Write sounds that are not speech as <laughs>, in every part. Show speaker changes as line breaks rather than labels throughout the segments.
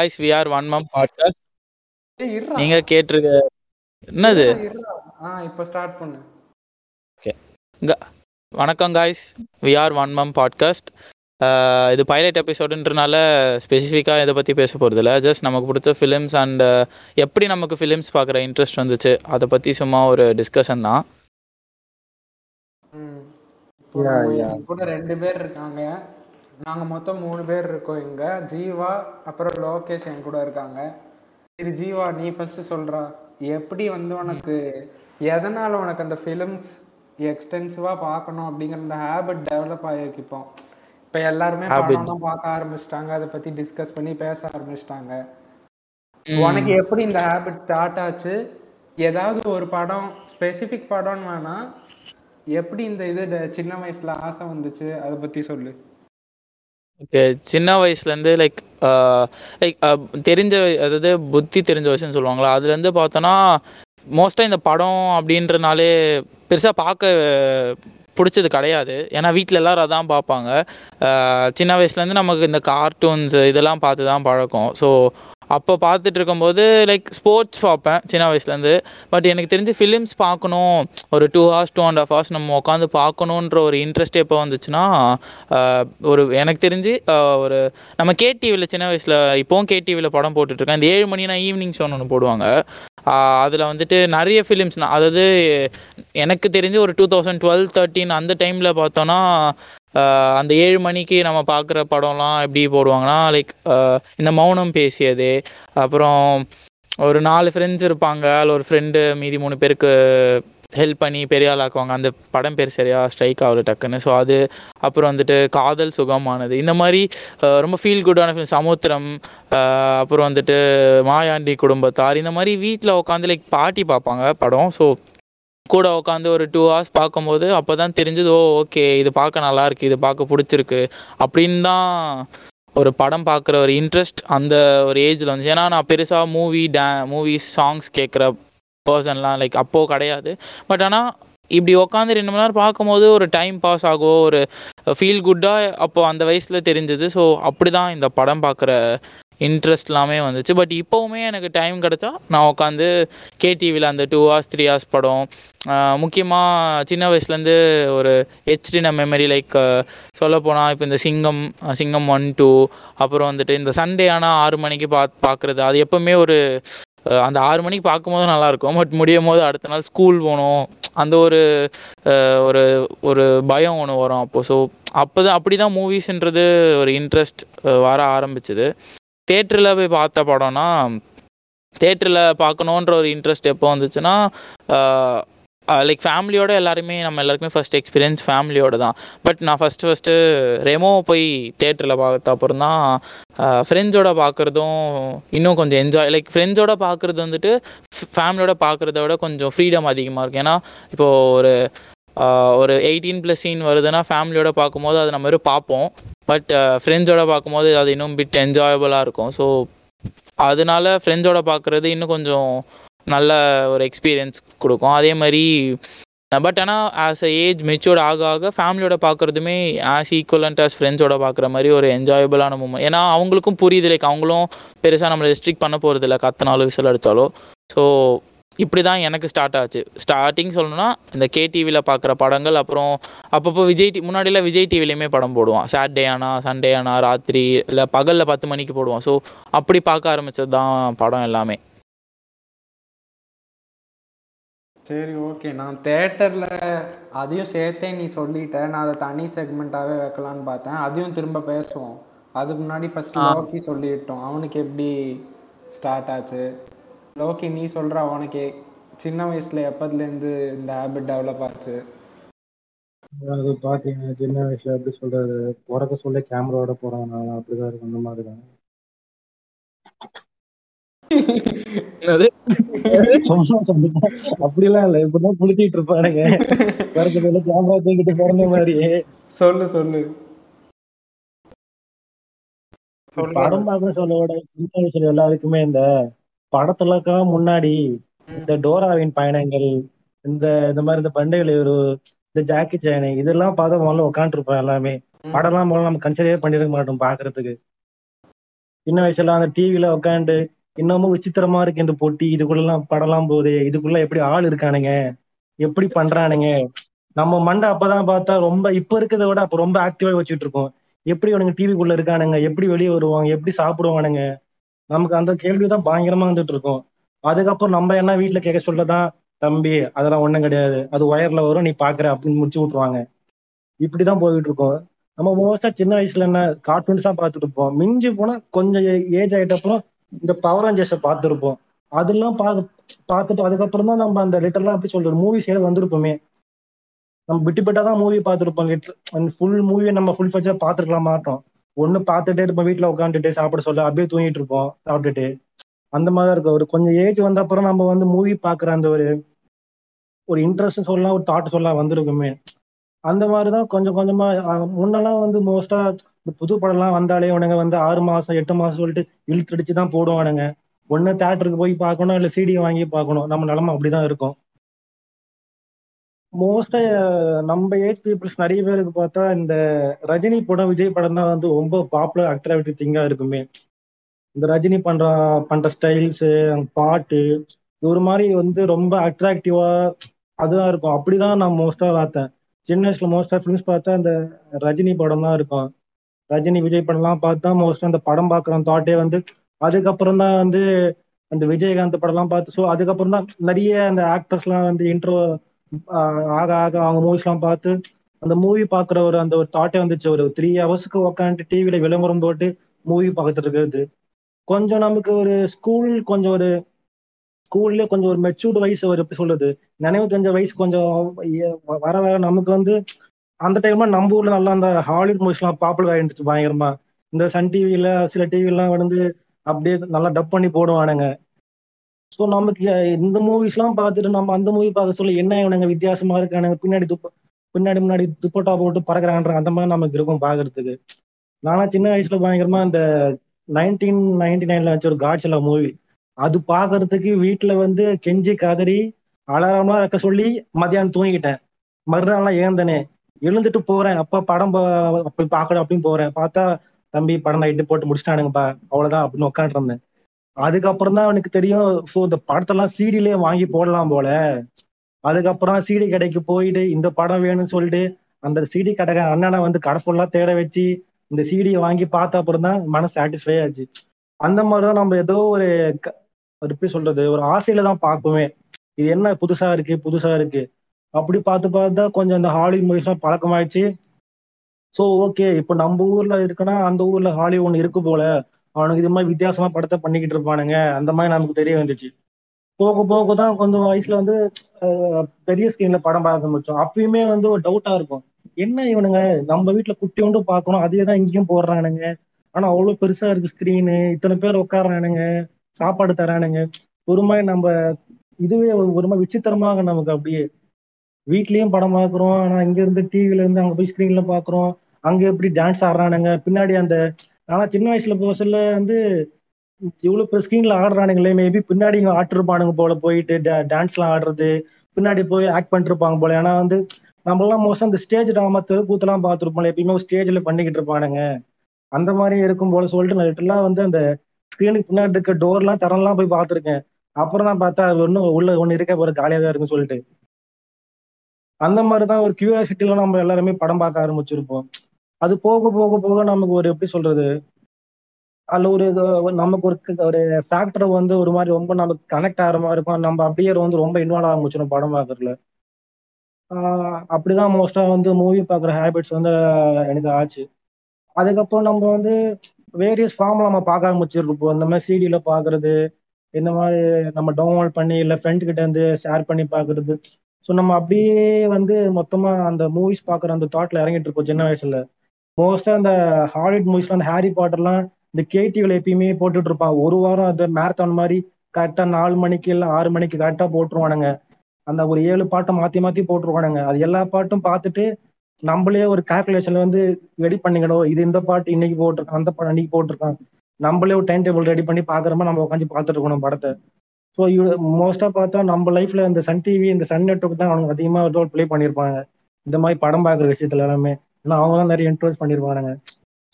Guys we are one mum podcast நீங்க கேட்டிருக்க என்னது?
இப்போ ஸ்டார்ட் பண்ணு.
க- வணக்கம் guys we are one mum podcast இது பைலட் எபிசோடுன்றனால ஸ்பெசிஃபிக்காக இதை பற்றி பேச போகிறதில்ல ஜஸ்ட் நமக்கு பிடிச்ச ஃபிலிம்ஸ் அண்ட் எப்படி நமக்கு ஃபிலிம்ஸ் பார்க்குற இன்ட்ரெஸ்ட் வந்துச்சு அதை பற்றி சும்மா ஒரு டிஸ்கஷன் தான்.
கூட ரெண்டு பேர் இருக்காங்க. நாங்க மொத்தம் மூணு பேர் இருக்கோம் இங்க. ஜீவா அப்புறம் லோகேஷ் என் கூட இருக்காங்க. சரி ஜீவா நீ ஃபர்ஸ்ட் சொல்றா. எப்படி வந்து உனக்கு எதனால உனக்கு அந்த ஃபிலிம்ஸ் எக்ஸ்டென்சிவா பார்க்கணும் அப்படிங்கிற அந்த ஹேபிட் டெவலப் ஆகிருக்கு இப்போ? இப்போ எல்லாருமே படம் பார்க்க ஆரம்பிச்சிட்டாங்க. அதை பத்தி டிஸ்கஸ் பண்ணி பேச ஆரம்பிச்சிட்டாங்க. உனக்கு எப்படி இந்த ஹேபிட் ஸ்டார்ட் ஆச்சு? ஏதாவது ஒரு படம் ஸ்பெசிபிக் படம்னு வேணாம் எப்படி இந்த இது சின்ன வயசுல ஆசை வந்துச்சு? அதை பத்தி சொல்லு.
ஓகே சின்ன வயசுலேருந்து லைக் லைக் uh, uh, தெரிஞ்ச அதாவது புத்தி தெரிஞ்ச வயசுன்னு சொல்லுவாங்களா? அதுலேருந்து பார்த்தோன்னா மோஸ்ட்டாக இந்த படம் அப்படின்றனாலே பெருசாக பார்க்க பிடிச்சது கிடையாது. ஏன்னா வீட்டில் எல்லாரும் அதான் பார்ப்பாங்க. சின்ன வயசுலேருந்து நமக்கு இந்த கார்ட்டூன்ஸ் இதெல்லாம் பார்த்து தான் பழக்கம். ஸோ அப்போ பார்த்துட்டு இருக்கும்போது லைக் ஸ்போர்ட்ஸ் பார்ப்பேன் சின்ன வயசுலேருந்து. பட் எனக்கு தெரிஞ்சு ஃபிலிம்ஸ் பார்க்கணும். ஒரு two hours two and half hours நம்ம உட்காந்து பார்க்கணுன்ற ஒரு இன்ட்ரெஸ்ட் எப்போ வந்துச்சுன்னா ஒரு எனக்கு தெரிஞ்சு ஒரு நம்ம கேடிவியில் சின்ன வயசில் இப்போவும் கேடிவியில் படம் போட்டுட்ருக்கேன் இந்த ஏழு மணினா ஈவினிங் ஷோன்னு ஒன்று போடுவாங்க. அதில் வந்துட்டு நிறைய ஃபிலிம்ஸ் அதாவது எனக்கு தெரிஞ்சு ஒரு டூ தௌசண்ட் டுவெல் தேர்ட்டின் அந்த டைமில் பார்த்தோன்னா அந்த ஏழு மணிக்கு நம்ம பார்க்குற படம்லாம் எப்படி போடுவாங்கன்னா லைக் இந்த மௌனம் பேசியது அப்புறம் ஒரு நாலு ஃப்ரெண்ட்ஸ் இருப்பாங்க அதில் ஒரு ஃப்ரெண்டு மீதி மூணு பேருக்கு ஹெல்ப் பண்ணி பெரிய ஆளாக்குவாங்க. அந்த படம் பேர் சரியா ஸ்ட்ரைக் ஆகுது டக்குன்னு. ஸோ அது அப்புறம் வந்துட்டு காதல் சுகமானது. இந்த மாதிரி ரொம்ப ஃபீல் குட்டான ஃபிலிம் சமுத்திரம் அப்புறம் வந்துட்டு மாயாண்டி குடும்பத்தார். இந்த மாதிரி வீட்டில் உட்காந்து லைக் பாட்டி பார்ப்பாங்க படம். ஸோ கூட உட்காந்து ஒரு டூ ஹவர்ஸ் பார்க்கும்போது அப்போ தான் தெரிஞ்சது ஓ ஓகே இது பார்க்க நல்லா இருக்கு இது பார்க்க பிடிச்சிருக்கு அப்படின்னு தான் ஒரு படம் பார்க்குற ஒரு இன்ட்ரெஸ்ட் அந்த ஒரு ஏஜில் வந்துச்சு. ஏன்னா நான் பெருசாக மூவி டே மூவிஸ் சாங்ஸ் கேட்குற பர்சன்லாம் லைக் அப்போது கிடையாது. பட் ஆனால் இப்படி உட்காந்து ரெண்டு மணி நேரம் பார்க்கும்போது ஒரு டைம் பாஸ் ஆகும் ஒரு ஃபீல் குட்டாக அப்போ அந்த வயசில் தெரிஞ்சது. ஸோ அப்படி தான் இந்த படம் பார்க்குற இன்ட்ரெஸ்ட் எல்லாமே வந்துச்சு. பட் இப்போவுமே எனக்கு டைம் கிடைச்சா நான் உட்காந்து கேடிவியில் அந்த டூ ஹவர்ஸ் த்ரீ ஹவர்ஸ் படம் முக்கியமாக சின்ன வயசுலேருந்து ஒரு ஹெச்டின மெமரி லைக் சொல்லப்போனால் இப்போ இந்த சிங்கம் சிங்கம் ஒன் டூ அப்புறம் வந்துட்டு இந்த சண்டே ஆனால் ஆறு மணிக்கு பா பார்க்குறது. அது எப்போவுமே ஒரு அந்த ஆறு மணிக்கு பார்க்கும்போது நல்லாயிருக்கும். பட் முடியும் போது அடுத்த நாள் ஸ்கூல் போகணும். அந்த ஒரு ஒரு ஒரு பயம் ஒன்று வரும் அப்போது ஸோ அப்போ தான் அப்படி தான் மூவிஸ்ன்றது ஒரு இன்ட்ரெஸ்ட் வர ஆரம்பிச்சது. தேட்டரில் போய் பார்த்த படம்னா தேட்டரில் பார்க்கணுன்ற ஒரு இன்ட்ரெஸ்ட் எப்போ வந்துச்சுன்னா Uh, லைக் ஃபேமிலியோட எல்லாருமே நம்ம எல்லாருக்குமே ஃபர்ஸ்ட் எக்ஸ்பீரியன்ஸ் ஃபேமிலியோட தான். பட் நான் ஃபஸ்ட்டு ஃபஸ்ட்டு ரெமோ போய் தேட்டரில் பார்த்த அப்புறம் தான் uh, ஃப்ரெண்ட்ஸோட பார்க்குறதும் இன்னும் கொஞ்சம் என்ஜாய் லைக் ஃப்ரெண்ட்ஸோட பார்க்குறது வந்துட்டு ஃபேமிலியோட பார்க்குறத விட கொஞ்சம் ஃப்ரீடம் அதிகமாக இருக்கும் ஏன்னா இப்போது ஒரு uh, ஒரு எயிட்டீன் ப்ளஸ் சீன் வருதுன்னா ஃபேமிலியோட பார்க்கும்போது அது நம்ம வெறும் பார்ப்போம். பட் ஃப்ரெண்ட்ஸோட பார்க்கும்போது அது இன்னும் பிட் என்ஜாயபுளாக இருக்கும். ஸோ அதனால ஃப்ரெண்ட்ஸோட பார்க்குறது இன்னும் கொஞ்சம் நல்ல ஒரு எக்ஸ்பீரியன்ஸ் கொடுக்கும். அதே மாதிரி பட் ஆனால் ஆஸ் அ ஏஜ் மெச்சூர்ட் ஆக ஆக ஃபேமிலியோட பார்க்குறதுமே ஆஸ் ஈக்குவலண்ட் ஆஸ் ஃப்ரெண்ட்ஸோட பார்க்குற மாதிரி ஒரு என்ஜாயபிளான மூமெண்ட் ஏன்னா அவங்களுக்கும் புரியுது லைக் அவங்களும் பெருசாக நம்மளை ரெஸ்ட்ரிக்ட் பண்ண போகிறது இல்லை கத்தினாலும் விசில் அடித்தாலோ ஸோ இப்படி தான் எனக்கு ஸ்டார்ட் ஆச்சு. ஸ்டார்டிங் சொல்லணும்னா இந்த கேடிவியில் பார்க்குற படங்கள் அப்புறம் அப்பப்போ விஜய் டி முன்னாடிலாம் விஜய் டிவிலையுமே படம் போடுவான். சாட்டர்டே ஆனா சண்டே ஆனா ராத்திரி இல்லை பகலில் பத்து மணிக்கு போடுவான். ஸோ அப்படி பார்க்க ஆரம்பித்தது தான் படம் எல்லாமே.
சரி ஓகே நான் தேட்டர்ல அதையும் சேர்த்தே நீ சொல்லிட்ட. நான் அதை தனி செக்மெண்ட்டாவே வைக்கலான்னு பார்த்தேன். அதையும் திரும்ப பேசுவோம். அதுக்கு முன்னாடி ஃபர்ஸ்ட் லோக்கி சொல்லிட்டோம். அவனுக்கு எப்படி ஸ்டார்ட் ஆச்சு? லோக்கி நீ சொல்ற உனக்கு சின்ன வயசுல எப்பத்துல இருந்து இந்த ஹேபிட் டெவலப் ஆச்சு?
அது பாத்தீங்க சின்ன வயசுல எப்படி சொல்றது? பிறக்க சொல்ல கேமராவோட போறாங்க அப்படிதான் இருக்கும். அந்த மாதிரி தான் அப்படிலாம் இல்ல. இப்பதான் புளிச்சிட்டு இருப்பானுங்க. கேமரா தூக்கிட்டு பிறந்த மாதிரி
சொல்லு சொல்லு.
படம் பார்க்க சொல்ல விட சின்ன வயசுல எல்லாருக்குமே இந்த படத்துலக்கெல்லாம் முன்னாடி இந்த டோராவின் பயணங்கள் இந்த இந்த மாதிரி இந்த பண்டைகள் ஒரு இந்த ஜாக்கி சேனு இதெல்லாம் பார்த்து முதல்ல உட்காந்துருப்போம் எல்லாமே. படம்லாம் முதல்ல நம்ம கன்சிடரே பண்ணிருக்க மாட்டோம் பாக்குறதுக்கு சின்ன வயசுல அந்த டிவில உட்காந்து இன்னமும் விசித்திரமா இருக்கு இந்த போட்டி. இதுக்குள்ளலாம் படலாம் போகுது இதுக்குள்ள எப்படி ஆள் இருக்கானுங்க? எப்படி பண்றானுங்க? நம்ம மண்டை அப்பதான் பார்த்தா ரொம்ப இப்ப இருக்கிறத விட அப்ப ரொம்ப ஆக்டிவா வச்சுட்டு இருக்கோம். எப்படி அவனுங்க டிவிக்குள்ள இருக்கானுங்க? எப்படி வெளியே வருவாங்க? எப்படி சாப்பிடுவானுங்க? நமக்கு அந்த கேள்விதான் பயங்கரமா வந்துட்டு இருக்கும். அதுக்கப்புறம் நம்ம என்ன வீட்டுல கேட்க சொல்லதான் தம்பி அதெல்லாம் ஒண்ணும் கிடையாது. அது ஒயர்ல வரும். நீ பாக்குற அப்படின்னு முடிச்சு விட்டுருவாங்க. இப்படிதான் போயிட்டு இருக்கோம். நம்ம மோஸ்டா சின்ன வயசுல என்ன கார்ட்டூன்ஸா பார்த்துட்டு இருப்போம். மிஞ்சி போனா கொஞ்சம் ஏஜ் ஆயிட்ட அப்புறம் இந்த பவர் ரேஞ்சர்ஸை பார்த்துருப்போம். அதெல்லாம் பா பார்த்துட்டு அதுக்கப்புறம் தான் நம்ம அந்த லிட்டர்லாம் எப்படி சொல்றது சேர்ந்து வந்திருப்போமே நம்ம விட்டு விட்டா தான் மூவி பார்த்துருப்போம் லிட்டர் ஃபுல் மூவியை நம்ம ஃபுல் ஃபஜா பார்த்துருக்கலாம் மாட்டோம். ஒன்று பார்த்துட்டே இருப்போம் வீட்டில் உட்காந்துட்டு சாப்பிட சொல்ல அப்படியே தூங்கிட்டு இருப்போம் சாப்பிட்டுட்டு. அந்த மாதிரி தான் இருக்கும். ஒரு கொஞ்சம் ஏஜ் வந்த அப்புறம் நம்ம வந்து மூவி பார்க்குற அந்த ஒரு ஒரு இன்ட்ரெஸ்ட் சொல்லலாம் ஒரு தாட் சொல்லலாம் வந்திருக்குமே. அந்த மாதிரிதான் கொஞ்சம் கொஞ்சமா முன்னெல்லாம் வந்து மோஸ்டா புது படம்லாம் வந்தாலே உனங்க வந்து ஆறு மாசம் எட்டு மாசம் சொல்லிட்டு இழுத்தடிச்சு தான் போடுவானுங்க. ஒன்னு தேட்டருக்கு போய் பார்க்கணும் இல்ல சிடி வாங்கி பார்க்கணும். நம்ம நிலமை அப்படிதான் இருக்கும். மோஸ்டா நம்ம ஏஜ் பீப்புள்ஸ் நிறைய பேருக்கு பார்த்தா இந்த ரஜினி படம் விஜய் படம் தான் வந்து ரொம்ப பாப்புலர் அட்ராக்டிவ் திங்கா இருக்குமே. இந்த ரஜினி பண்ற பண்ற ஸ்டைல்ஸ் பாட்டு ஒரு மாதிரி வந்து ரொம்ப அட்ராக்டிவா அதுதான் இருக்கும். அப்படிதான் நான் மோஸ்டா பார்த்தேன். சின்ன வயசுல மோஸ்டா ஃபிலிம்ஸ் பார்த்தா இந்த ரஜினி படம் தான் இருக்கும். ரஜினி விஜய் படம்லாம் பார்த்தா மோஸ்டா அந்த படம் பார்க்குற தாட்டே வந்து அதுக்கப்புறம் தான் வந்து அந்த விஜயகாந்த் படம்லாம் பார்த்து ஸோ அதுக்கப்புறம் தான் நிறைய அந்த ஆக்டர்ஸ்லாம் வந்து இன்ட்ரோ ஆக ஆக அவங்க மூவிஸ்லாம் பார்த்து அந்த மூவி பார்க்குற ஒரு அந்த ஒரு தாட்டே வந்துச்சு. ஒரு த்ரீ ஹவர்ஸ்க்கு உக்காந்துட்டு டிவியில விளம்பரம் போட்டு மூவி பார்த்துட்டு இருக்கிறது. கொஞ்சம் நமக்கு ஒரு ஸ்கூல் கொஞ்சம் ஒரு ஸ்கூல்ல கொஞ்சம் ஒரு மெச்சூர்டு வயசு ஒரு எப்படி சொல்றது? நினைவு தெரிஞ்ச வயசு கொஞ்சம் வர வர நமக்கு வந்து அந்த டைம்ல நம்ம ஊர்ல நல்லா அந்த ஹாலிவுட் மூவிஸ் எல்லாம் பாப்புலர் ஆயிடுச்சு பயங்கரமா. இந்த சன் டிவில சில டிவிலாம் வந்து அப்படியே நல்லா டப் பண்ணி போடுவானுங்க. ஸோ நமக்கு இந்த மூவிஸ் எல்லாம் பார்த்துட்டு நம்ம அந்த மூவி பார்க்க சொல்ல என்ன இவனுங்க வித்தியாசமா இருக்கானுங்க? பின்னாடி துப்ப பின்னாடி முன்னாடி துப்பட்டா போட்டு பறக்குறான்ற அந்த மாதிரி நமக்கு இருக்கும் பாக்குறதுக்கு நானா சின்ன வயசுல பயங்கரமா இந்த நைன்டீன் நைன்டி நைன்ல வச்ச ஒரு காட்சில மூவி அது பாக்குறதுக்கு வீட்டுல வந்து கெஞ்சி கதறி அலாரம்லாம் இருக்க சொல்லி மதியானம் தூங்கிட்டேன். மறுநாள்லாம் ஏந்தனே எழுந்துட்டு போறேன். அப்ப படம் அப்படி பாக்கணும் அப்படின்னு போறேன். பார்த்தா தம்பி படம் நைட்டு போட்டு முடிச்சிட்டானுங்கப்பா. அவ்வளவுதான் அப்படின்னு உட்காந்து இருந்தேன். அதுக்கப்புறம் தான் அவனுக்கு தெரியும் ஸோ இந்த படத்தெல்லாம் சீடிலே வாங்கி போடலாம் போல. அதுக்கப்புறம் சீடி கடைக்கு போயிட்டு இந்த படம் வேணும்னு சொல்லிட்டு அந்த சீடி கடை அண்ணனை வந்து கடை ஃபுல்லா தேட வச்சு இந்த சீடியை வாங்கி பார்த்த அப்புறம் தான் மனசு சாட்டிஸ்ஃபை ஆச்சு. அந்த மாதிரிதான் நம்ம ஏதோ ஒரு அது எப்படி சொல்றது? ஒரு ஆசையில தான் பார்க்குமே இது என்ன புதுசா இருக்கு புதுசா இருக்கு. அப்படி பார்த்து பார்த்தா கொஞ்சம் இந்த ஹாலிவுட் மூவிஸ்லாம் பழக்கமாயிடுச்சு. ஸோ ஓகே இப்போ நம்ம ஊர்ல இருக்குன்னா அந்த ஊர்ல ஹாலிவுட் ஒன்று இருக்கு போல. அவனுக்கு இது மாதிரி வித்தியாசமா படத்தை பண்ணிக்கிட்டு இருப்பானுங்க. அந்த மாதிரி நமக்கு தெரிய வந்துச்சு. போக போக தான் கொஞ்சம் வயசுல வந்து பெரிய ஸ்கிரீன்ல படம் பார்க்க முடிச்சோம் அப்பயுமே வந்து ஒரு டவுட்டா இருக்கும். என்ன இவனுங்க? நம்ம வீட்டுல குட்டி ஒன்று பார்க்கணும். அதே தான் இங்கேயும் போடுறானுங்க. ஆனா அவ்வளவு பெருசா இருக்கு ஸ்கிரீனு இத்தனை பேர் உட்காடுறானுங்க சாப்பாடு தரானுங்க. ஒரு மாதிரி நம்ம இதுவே ஒரு மாதிரி விசித்திரமாக நமக்கு அப்படியே வீட்லயும் படம் பாக்குறோம். ஆனா இங்க இருந்து டிவில இருந்து அங்க போய் ஸ்கிரீன்ல பாக்குறோம். அங்க எப்படி டான்ஸ் ஆடுறானுங்க. பின்னாடி அந்த ஆனா சின்ன வயசுல போக சொல்ல வந்து இவ்வளவு பெரிய ஸ்கிரீன்ல ஆடுறானுங்களே மேபி பின்னாடி இங்க ஆட்டிருப்பானுங்க போல போயிட்டு டான்ஸ் எல்லாம் ஆடுறது. பின்னாடி போய் ஆக்ட் பண்ணிட்டு இருப்பாங்க போல. ஏன்னா வந்து நம்ம எல்லாம் அந்த இந்த ஸ்டேஜ் ட்ராமா தெருக்கூத்தெல்லாம் பார்த்துருப்போம் எப்பயுமே ஸ்டேஜ்ல பண்ணிக்கிட்டு இருப்பானுங்க அந்த மாதிரி இருக்கும் போல சொல்லிட்டு நான் எல்லாம் வந்து அந்த ஸ்கிரீனுக்கு பின்னாடி இருக்க டோர் எல்லாம் தரம்லாம் போய் பார்த்துருக்கேன். அப்புறம் தான் பார்த்தா அது ஒன்றும் உள்ள ஒன்று இருக்க போற காலியாக தான் இருக்குன்னு சொல்லிட்டு. அந்த மாதிரி தான் ஒரு கியூரியாசிட்டில நம்ம எல்லாருமே படம் பார்க்க ஆரம்பிச்சிருப்போம். அது போக போக போக நமக்கு ஒரு எப்படி சொல்றது? அதுல ஒரு நமக்கு ஒரு ஒரு ஃபேக்டர் வந்து ஒரு மாதிரி ரொம்ப நமக்கு கனெக்ட் ஆகிற மாதிரி இருக்கும். நம்ம அப்படியே வந்து ரொம்ப இன்வால்வ் ஆரம்பிச்சிடும் படம் பார்க்கறதுல. அப்படிதான் மோஸ்டா வந்து மூவி பார்க்குற ஹேபிட்ஸ் வந்து எனக்கு ஆச்சு. அதுக்கப்புறம் நம்ம வந்து வேரியஸ் ஃபார்ம்ல நம்ம பார்க்க ஆரம்பிச்சிருப்போம் இந்த மாதிரி சிடியில பாக்குறது இந்த மாதிரி நம்ம டவுன்லோட் பண்ணி இல்லை ஃப்ரெண்ட் கிட்ட இருந்து ஷேர் பண்ணி பாக்குறது ஸோ நம்ம அப்படியே வந்து மொத்தமா அந்த மூவிஸ் பாக்குற அந்த தாட்ல இறங்கிட்டு இருப்போம் சின்ன வயசுல. மோஸ்டா அந்த ஹாலிவுட் மூவிஸ்ல அந்த ஹாரி பாட்டர்லாம் இந்த கேடிவில எப்பயுமே போட்டுட்டு இருப்பான். ஒரு வாரம் அந்த மேரத்தான் மாதிரி கரெக்டா நாலு மணிக்கு இல்லை ஆறு மணிக்கு கரெக்டா போட்டுருவானுங்க. அந்த ஒரு ஏழு பாட்டை மாத்தி மாத்தி போட்டுருவானுங்க. அது எல்லா பாட்டும் பார்த்துட்டு நம்மளே ஒரு கால்குலேஷன்ல வந்து ரெடி பண்ணிக்கணும். இது இந்த பாட்டு இன்னைக்கு போட்டிருக்கான் அந்த பாட்டு அன்னைக்கு போட்டிருக்கான். நம்மளே ஒரு டைம் டேபிள் ரெடி பண்ணி பாக்குறோமா நம்ம உட்காந்து பார்த்துட்டு இருக்கணும் படத்தை. ஸோ மோஸ்டா பார்த்தா நம்ம லைஃப்ல இந்த சன் டிவி இந்த சன் நெட்ஒர்க் தான் அவங்க அதிகமா ரோல் ப்ளே பண்ணியிருப்பாங்க இந்த மாதிரி படம் பார்க்குற விஷயத்துல எல்லாமே. ஏன்னா அவங்க தான் நிறைய இன்ட்ரெஸ்ட் பண்ணிருப்பானுங்க.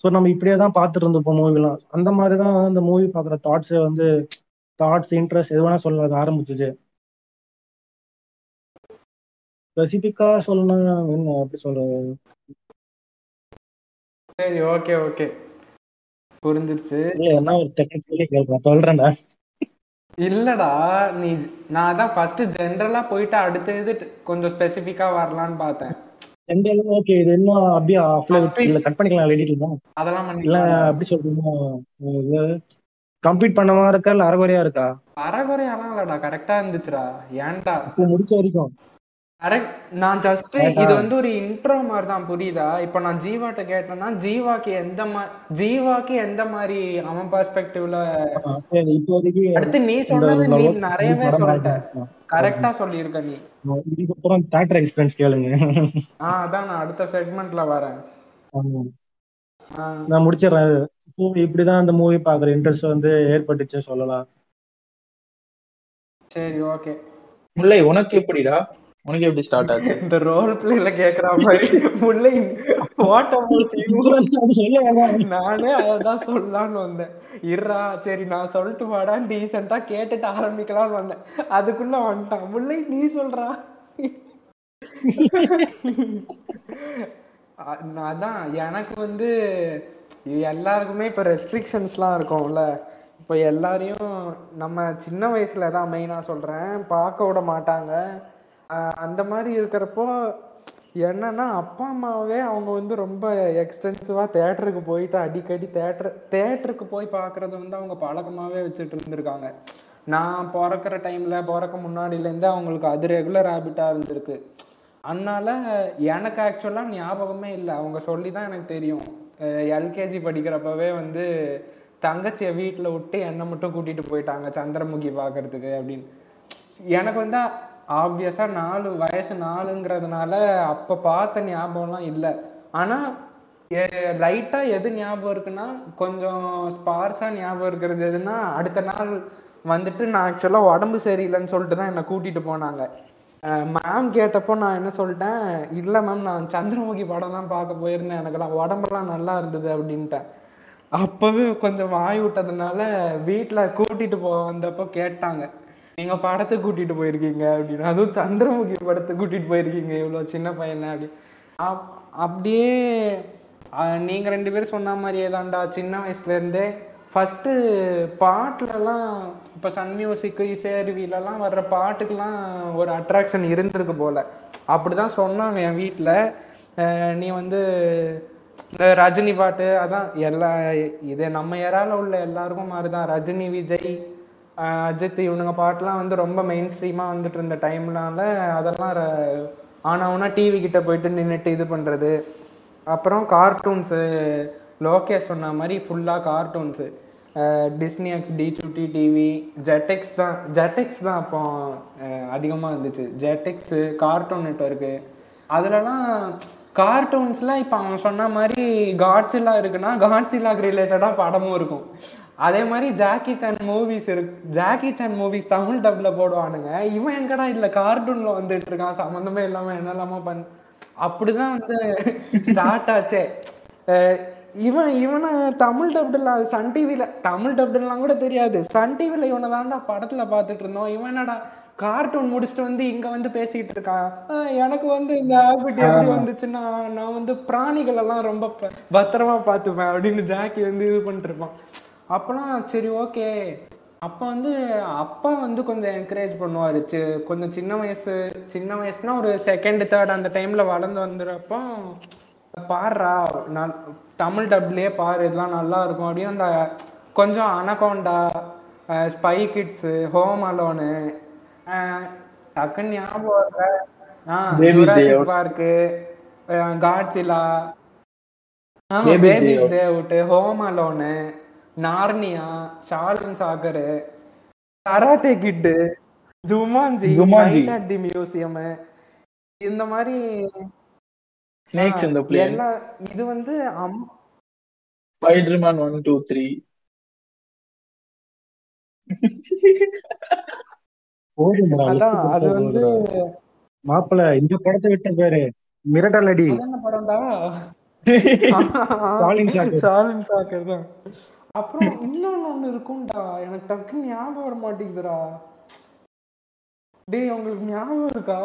ஸோ நம்ம இப்படியே தான் பார்த்துட்டு இருந்திருப்போம் மூவிலாம் அந்த மாதிரி தான் அந்த மூவி பார்க்குற தாட்ஸ் வந்து தாட்ஸ் இன்ட்ரெஸ்ட் எது வேணா சொல்ல அது ஆரம்பிச்சிச்சு. ஸ்பெசிஃபிக்கா சொல்லணும்னா என்ன? எப்படி சொல்றது.
சரி ஓகே ஓகே புரிஞ்சிருச்சு.
இல்ல என்ன ஒரு டெக்னிக்கலி கேட்கறேன் சொல்றேன்டா.
இல்லடா நீ நான் அதான் ஃபர்ஸ்ட் ஜென்ரலா போயிட்டு அடுத்த இது கொஞ்சம் ஸ்பெசிஃபிக்கா வரலான்னு பார்த்தேன்.
எந்த ஓகே இது இன்னும் அப்படியே ஆஃப்ல
First
இல்ல கட் பண்ணிக்கலாம் எடிட்ல தான்
அதெல்லாம்
இல்ல
பண்ணி
எப்படி சொல்றீங்க? கம்ப்ளீட் பண்ண மாதிரி இருக்கா இல்ல அரைகுறையா இருக்கா?
அறகுறையெல்லாம் இல்லடா கரெக்டா இருந்துச்சுடா. ஏன்டா?
இப்போ முடிச்ச வரைக்கும்.
கரெக்ட் நான் ஜஸ்ட்? இது வந்து ஒரு இன்ட்ரோ மாதிரி தான் புரியுதா? இப்போ நான் ஜீவாட்ட கேட்டேன்னா ஜீவாக்கு எந்த மாதிரி ஜீவாக்கு எந்த மாதிரி அவன் பெர்ஸ்பெக்டிவ்ல அடுத்து நீ சொன்னது நீ நிறையவே சொல்லிட்ட. கரெக்டா சொல்லியிருக்க நீ.
இதுக்கப்புறம் தேட்டர் எக்ஸ்பீரியன்ஸ் கேளுங்க.
ஆ அதான் நான் அடுத்த செக்மெண்ட்ல வரேன்.
நான் முடிச்சிடுறேன். இப்படிதான் அந்த மூவி பாக்குற இன்ட்ரெஸ்ட் வந்து ஏற்பட்டுச்சுன்னு சொல்லலாம்.
சரி ஓகே
முல்லை உனக்கு எப்படிடா? உனக்கு எப்படி ஸ்டார்ட் ஆச்சு?
இந்த ரோல் பிளேல கேக்குற மாதிரி. முல்லை ஓட்ட நானே அதான் சொல்லலாம்னு வந்தேன். இருறா சரி நான் சொல்லிட்டு வாடா டீசெண்டா கேட்டுட்டு ஆரம்பிக்கலாம்னு வந்தேன். அதுக்குள்ள வந்துட்டான். முல்லை நீ சொல்றா. நான் அதான் எனக்கு வந்து எல்லாருக்குமே இப்போ ரெஸ்ட்ரிக்ஷன்ஸ்லாம் இருக்கும்ல. இப்போ எல்லாரையும் நம்ம சின்ன வயசுல தான் மெயினாக சொல்கிறேன் பார்க்க விட மாட்டாங்க. அந்த மாதிரி இருக்கிறப்போ என்னன்னா அப்பா அம்மாவே அவங்க வந்து ரொம்ப எக்ஸ்டென்சிவாக தேட்டருக்கு போயிட்டு அடிக்கடி தேட்டர் தேட்டருக்கு போய் பார்க்குறது வந்து அவங்க பழக்கமாகவே வச்சுட்டு இருந்திருக்காங்க. நான் பிறக்கிற டைமில் பிறக்க முன்னாடியிலேருந்தே அவங்களுக்கு அது ரெகுலர் ஹேபிட்டாக இருந்திருக்கு. அதனால எனக்கு ஆக்சுவலாக ஞாபகமே இல்லை. அவங்க சொல்லி தான் எனக்கு தெரியும். எல்கேஜி படிக்கிறப்பவே வந்து தங்கச்சியை வீட்டில் விட்டு என்னை மட்டும் கூட்டிட்டு போயிட்டாங்க சந்திரமுகி பார்க்கறதுக்கு அப்படின்னு. எனக்கு வந்து ஆப்வியஸாக நாலு வயசு நாலுங்கிறதுனால அப்போ பார்த்த ஞாபகம்லாம் இல்லை. ஆனால் லைட்டாக எது ஞாபகம் இருக்குன்னா கொஞ்சம் ஸ்பார்ஸாக ஞாபகம் இருக்கிறது எதுனா அடுத்த நாள் வந்துட்டு நான் ஆக்சுவலாக உடம்பு சரியில்லைன்னு சொல்லிட்டு தான் என்னை கூட்டிகிட்டு போனாங்க. மேம் கேட்டப்போ நான் என்ன சொல்லிட்டேன் இல்லை மேம் நான் சந்திரமுகி படம் தான் பார்க்க போயிருந்தேன். எனக்கெல்லாம் உடம்பெல்லாம் நல்லா இருந்தது அப்படின்ட்டேன். அப்போவே கொஞ்சம் வாய் விட்டதுனால வீட்டில் கூட்டிகிட்டு போ வந்தப்போ கேட்டாங்க. நீங்க படத்தை கூட்டிட்டு போயிருக்கீங்க அப்படின்னு. அதுவும் சந்திரமுகி படத்தை கூட்டிட்டு போயிருக்கீங்க. இவ்வளவு சின்ன பையனை அப்படி. அப்- அப்படியே நீங்க ரெண்டு பேரும் சொன்ன மாதிரியே தான்டா. சின்ன வயசுல இருந்தே ஃபர்ஸ்ட் பாட்டுலலாம் இப்போ சன் மியூசிக் இசையருவிலலாம் வர்ற பாட்டுக்கெல்லாம் ஒரு அட்ராக்ஷன் இருந்திருக்கு போல. அப்படிதான் சொன்னாங்க என் வீட்டில் நீ வந்து இந்த ரஜினி பாட்டு அதான் எல்லா இது நம்ம ஏரால உள்ள எல்லாருக்கும் மாதிரிதான் ரஜினி விஜய் அஜித் இவனுங்க பாட்டுலாம் வந்து ரொம்ப மெயின் ஸ்ட்ரீமாக வந்துட்டு இருந்த டைம்னால அதெல்லாம் ர- டிவி கிட்ட போயிட்டு நின்றுட்டு இது பண்ணுறது அப்புறம் கார்ட்டூன்ஸு லோகேஷ் சொன்ன மாதிரி ஃபுல்லாக cartoons Disney X D Chutti TV Jetix தான் ஜெட்டெக்ஸ் தான் அப்போ அதிகமாக இருந்துச்சு. ஜெட்டெக்ஸு கார்ட்டூன் நெட்ஒர்க்கு அதுலலாம் கார்ட்டூன்ஸில் இப்போ அவன் சொன்ன மாதிரி காட்ஸில்லா இருக்குன்னா காட்ஸில்லாக்கு ரிலேட்டடாக படமும் இருக்கும். அதே மாதிரி ஜாக்கி சான் மூவிஸ் இருக்கு ஜாக்கி சான் மூவிஸ் தமிழ் டப்ல போடுவானுங்க. இவன் எங்கடா இல்ல கார்ட்டூன்ல வந்துட்டு இருக்கான்? சம்மந்தமே இல்லாம என்னெல்லாமோ பண்ண அப்படிதான் வந்து ஸ்டார்ட் ஆச்சே. இவன் இவனை தமிழ் டப்டில் சன் டிவில தமிழ் டப்டுலாம் கூட தெரியாது. சன் டிவில இவனை தான்டா படத்துல பார்த்துட்டு இருந்தோம். இவன் என்னடா கார்ட்டூன் முடிச்சுட்டு வந்து இங்க வந்து பேசிட்டு இருக்கான்? எனக்கு வந்து இந்த ஹேபிட் எப்படி வந்துச்சுன்னா நான் வந்து பிராணிகள் எல்லாம் ரொம்ப பத்திரமா பார்த்துப்பேன் அப்படின்னு ஜாக்கி வந்து இது பண்ணிட்டு இருப்பான். அப்போலாம் சரி ஓகே அப்போ வந்து அப்பா வந்து கொஞ்சம் என்கரேஜ் பண்ணுவாரு. சி கொஞ்சம் சின்ன வயசு சின்ன வயசுனா ஒரு செகண்ட் தேர்ட் அந்த டைம்ல வளர்ந்து வந்துடுறப்போ பாடுறா நான் தமிழ் டப்லயே பாரு இதெல்லாம் நல்லா இருக்கும். அப்படின்னு அந்த கொஞ்சம் Anaconda Spy Kids Home Alone டக்குன்னு ஞாபகம் வரல. ஆ. பார்க்கு
Day
Babies. Day Out Home Alone Narnia Shaolin Soccer Karate Kid Jumanji
Jumanji.
At the Museum இந்த மாதிரி
ஸ்னேக்ஸ் இந்த பிளேன்
எல்லா இது வந்து um
Spiderman one two three
போதும்டா, list
அதான்
பெருசா
அது வந்து.
மாப்பிள இந்த படத்தை விட்ட பேரு மிரட்டல் அடி
என்ன படம்டா?
சாக்கர்.
ஸ்டாலின் சாக்கர் தான். அப்புறம் இன்னொன்னு ஒண்ணு இருக்கும்டா. எனக்கு டக்குன்னு ஞாபகம் வர மாட்டேங்குதுடா. டேய் உங்களுக்கு ஞாபகம் இருக்கா?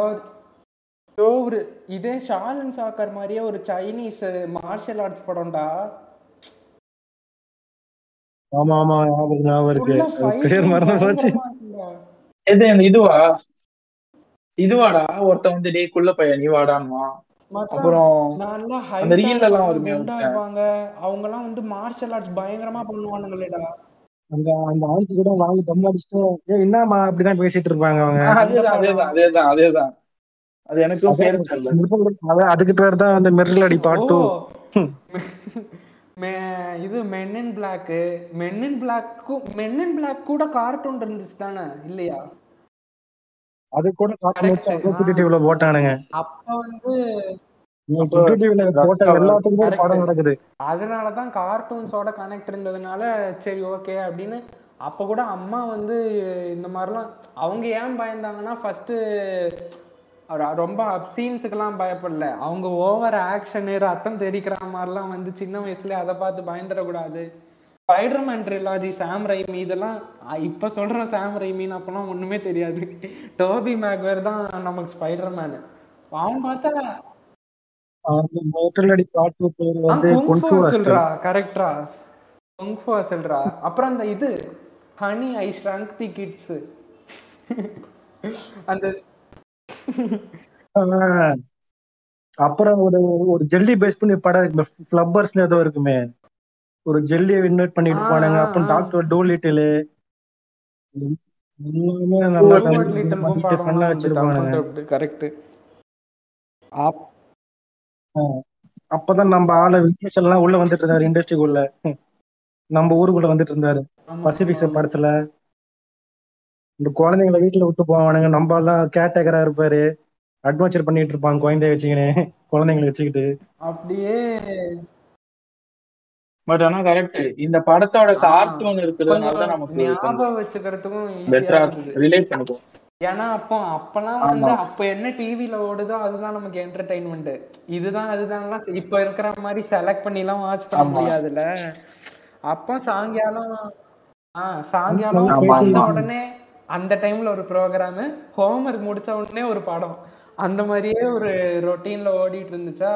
யோ, ஒரு இதே ஷாலின் சாக்கர் மாதிரியே ஒரு சைனீஸ் மார்ஷல் ஆர்ட்ஸ் படம்டா.
ஆமா ஆமா ஞாபகம் ஞாபகம் இருக்கு. பேர் மறந்து போச்சு.
எது இதுவா? இதுவாடா? ஒருத்தன் வந்து டேய் குள்ள பையன் நீ வாடான்மா
மச்சான்,
அப்புறம் அந்த எல்லாம் வருமே.
இருப்பாங்க. அவங்க எல்லாம் வந்து மார்ஷல் ஆர்ட்ஸ் பயங்கரமா பண்ணுவானுங்களேடா.
அந்த அந்த ஆண்டி கூட வாங்கி தம் அடிச்சுட்டு ஏ என்னம்மா அப்படிதான் பேசிட்டு இருப்பாங்க அவங்க? <laughs>
அதேதான் அதேதான் அதேதான் அது எனக்கும்
அதுக்கு பேர் தான் அந்த மிரல் அடி பார்ட் டூ
ஓ. <laughs> மே- இது Men in Black Men in பிளாக்கும் Men in Black கூட கார்ட்டூன் இருந்துச்சு தானே இல்லையா?
அது கூட காட்டு வச்சு
Correct.
அதே சுட்டி டிவில போட்டானுங்க.
அப்ப வந்து
சுட்டி டிவில போட்ட எல்லாத்துக்கும் ஒரு படம் நடக்குது.
அதனாலதான் கார்ட்டூன்ஸோட கனெக்ட் இருந்ததுனால சரி ஓகே அப்படின்னு அப்ப கூட அம்மா வந்து இந்த மாதிரிலாம் அவங்க ஏன் பயந்தாங்கன்னா ஃபர்ஸ்ட் ரொம்ப சீன்ஸுக்கெல்லாம் பயப்படல. அவங்க ஓவர் ஆக்ஷனு ரத்தம் தெரிக்கிற மாதிரிலாம் வந்து சின்ன வயசுல அதை பார்த்து பயந்துடக்கூடாது. ஸ்பைடர்மேன் ட்ரிலாஜி சாம் ரைமி இதெல்லாம் இப்ப சொல்ற சாம் ரைமின்னு அப்பெல்லாம் ஒண்ணுமே தெரியாது. டோபி மேக்வேர் தான் நமக்கு ஸ்பைடர்மேன் அவன் பார்த்தா சொல்றா கரெக்டா குங்ஃபு சொல்றா அப்புறம் அந்த இது Honey I Shrunk the Kids அந்த.
அப்புறம் ஒரு ஒரு ஜெல்லி பேஸ் பண்ணி படம் ஃபிளப்பர்ஸ்ல ஏதோ இருக்குமே. ஒரு ஜெல்லியை இன்வைட் பண்ணிட்டு போனாங்க. அப்புறம். டாக்டர் டூ லிட்டில்
கரெக்ட்
அப்பதான் நம்ம ஆள விக்னேஷ் எல்லாம் உள்ள வந்துட்டு இருந்தாரு இண்டஸ்ட்ரிக்குள்ள நம்ம ஊருக்குள்ள வந்துட்டு இருந்தாரு. பசிபிக் படத்துல. இந்த குழந்தைங்களை வீட்டுல விட்டு போவானுங்க. நம்ம எல்லாம் கேட்டகரா இருப்பாரு. அட்வென்ச்சர் பண்ணிட்டு இருப்பாங்க குழந்தைய வச்சுக்கின்னு குழந்தைங்களை வச்சுக்கிட்டு.
அப்படியே
பட் ஆனா கரெக்ட் இந்த படத்தோட கார்ட்டூன் இருக்கிறதுனால நமக்கு
ஞாபகம் வச்சுக்கிறதுக்கும்
ரிலேட் பண்ணிக்குவோம்.
ஏன்னா அப்போ அப்பெல்லாம் வந்து அப்ப என்ன டிவில ஓடுதோ அதுதான் நமக்கு என்டர்டைன்மெண்ட் இதுதான் அதுதான்லாம் இப்ப இருக்கிற மாதிரி செலக்ட் பண்ணி எல்லாம் வாட்ச் பண்ண முடியாதுல்ல. அப்போ சாயங்காலம் ஆஹ் சாயங்காலம் வந்த. உடனே அந்த டைம்ல ஒரு ப்ரோக்ராம் ஹோம்ஒர்க் முடிச்ச உடனே ஒரு படம். அந்த மாதிரியே ஒரு ரொட்டீன்ல ஓடிட்டு இருந்துச்சா.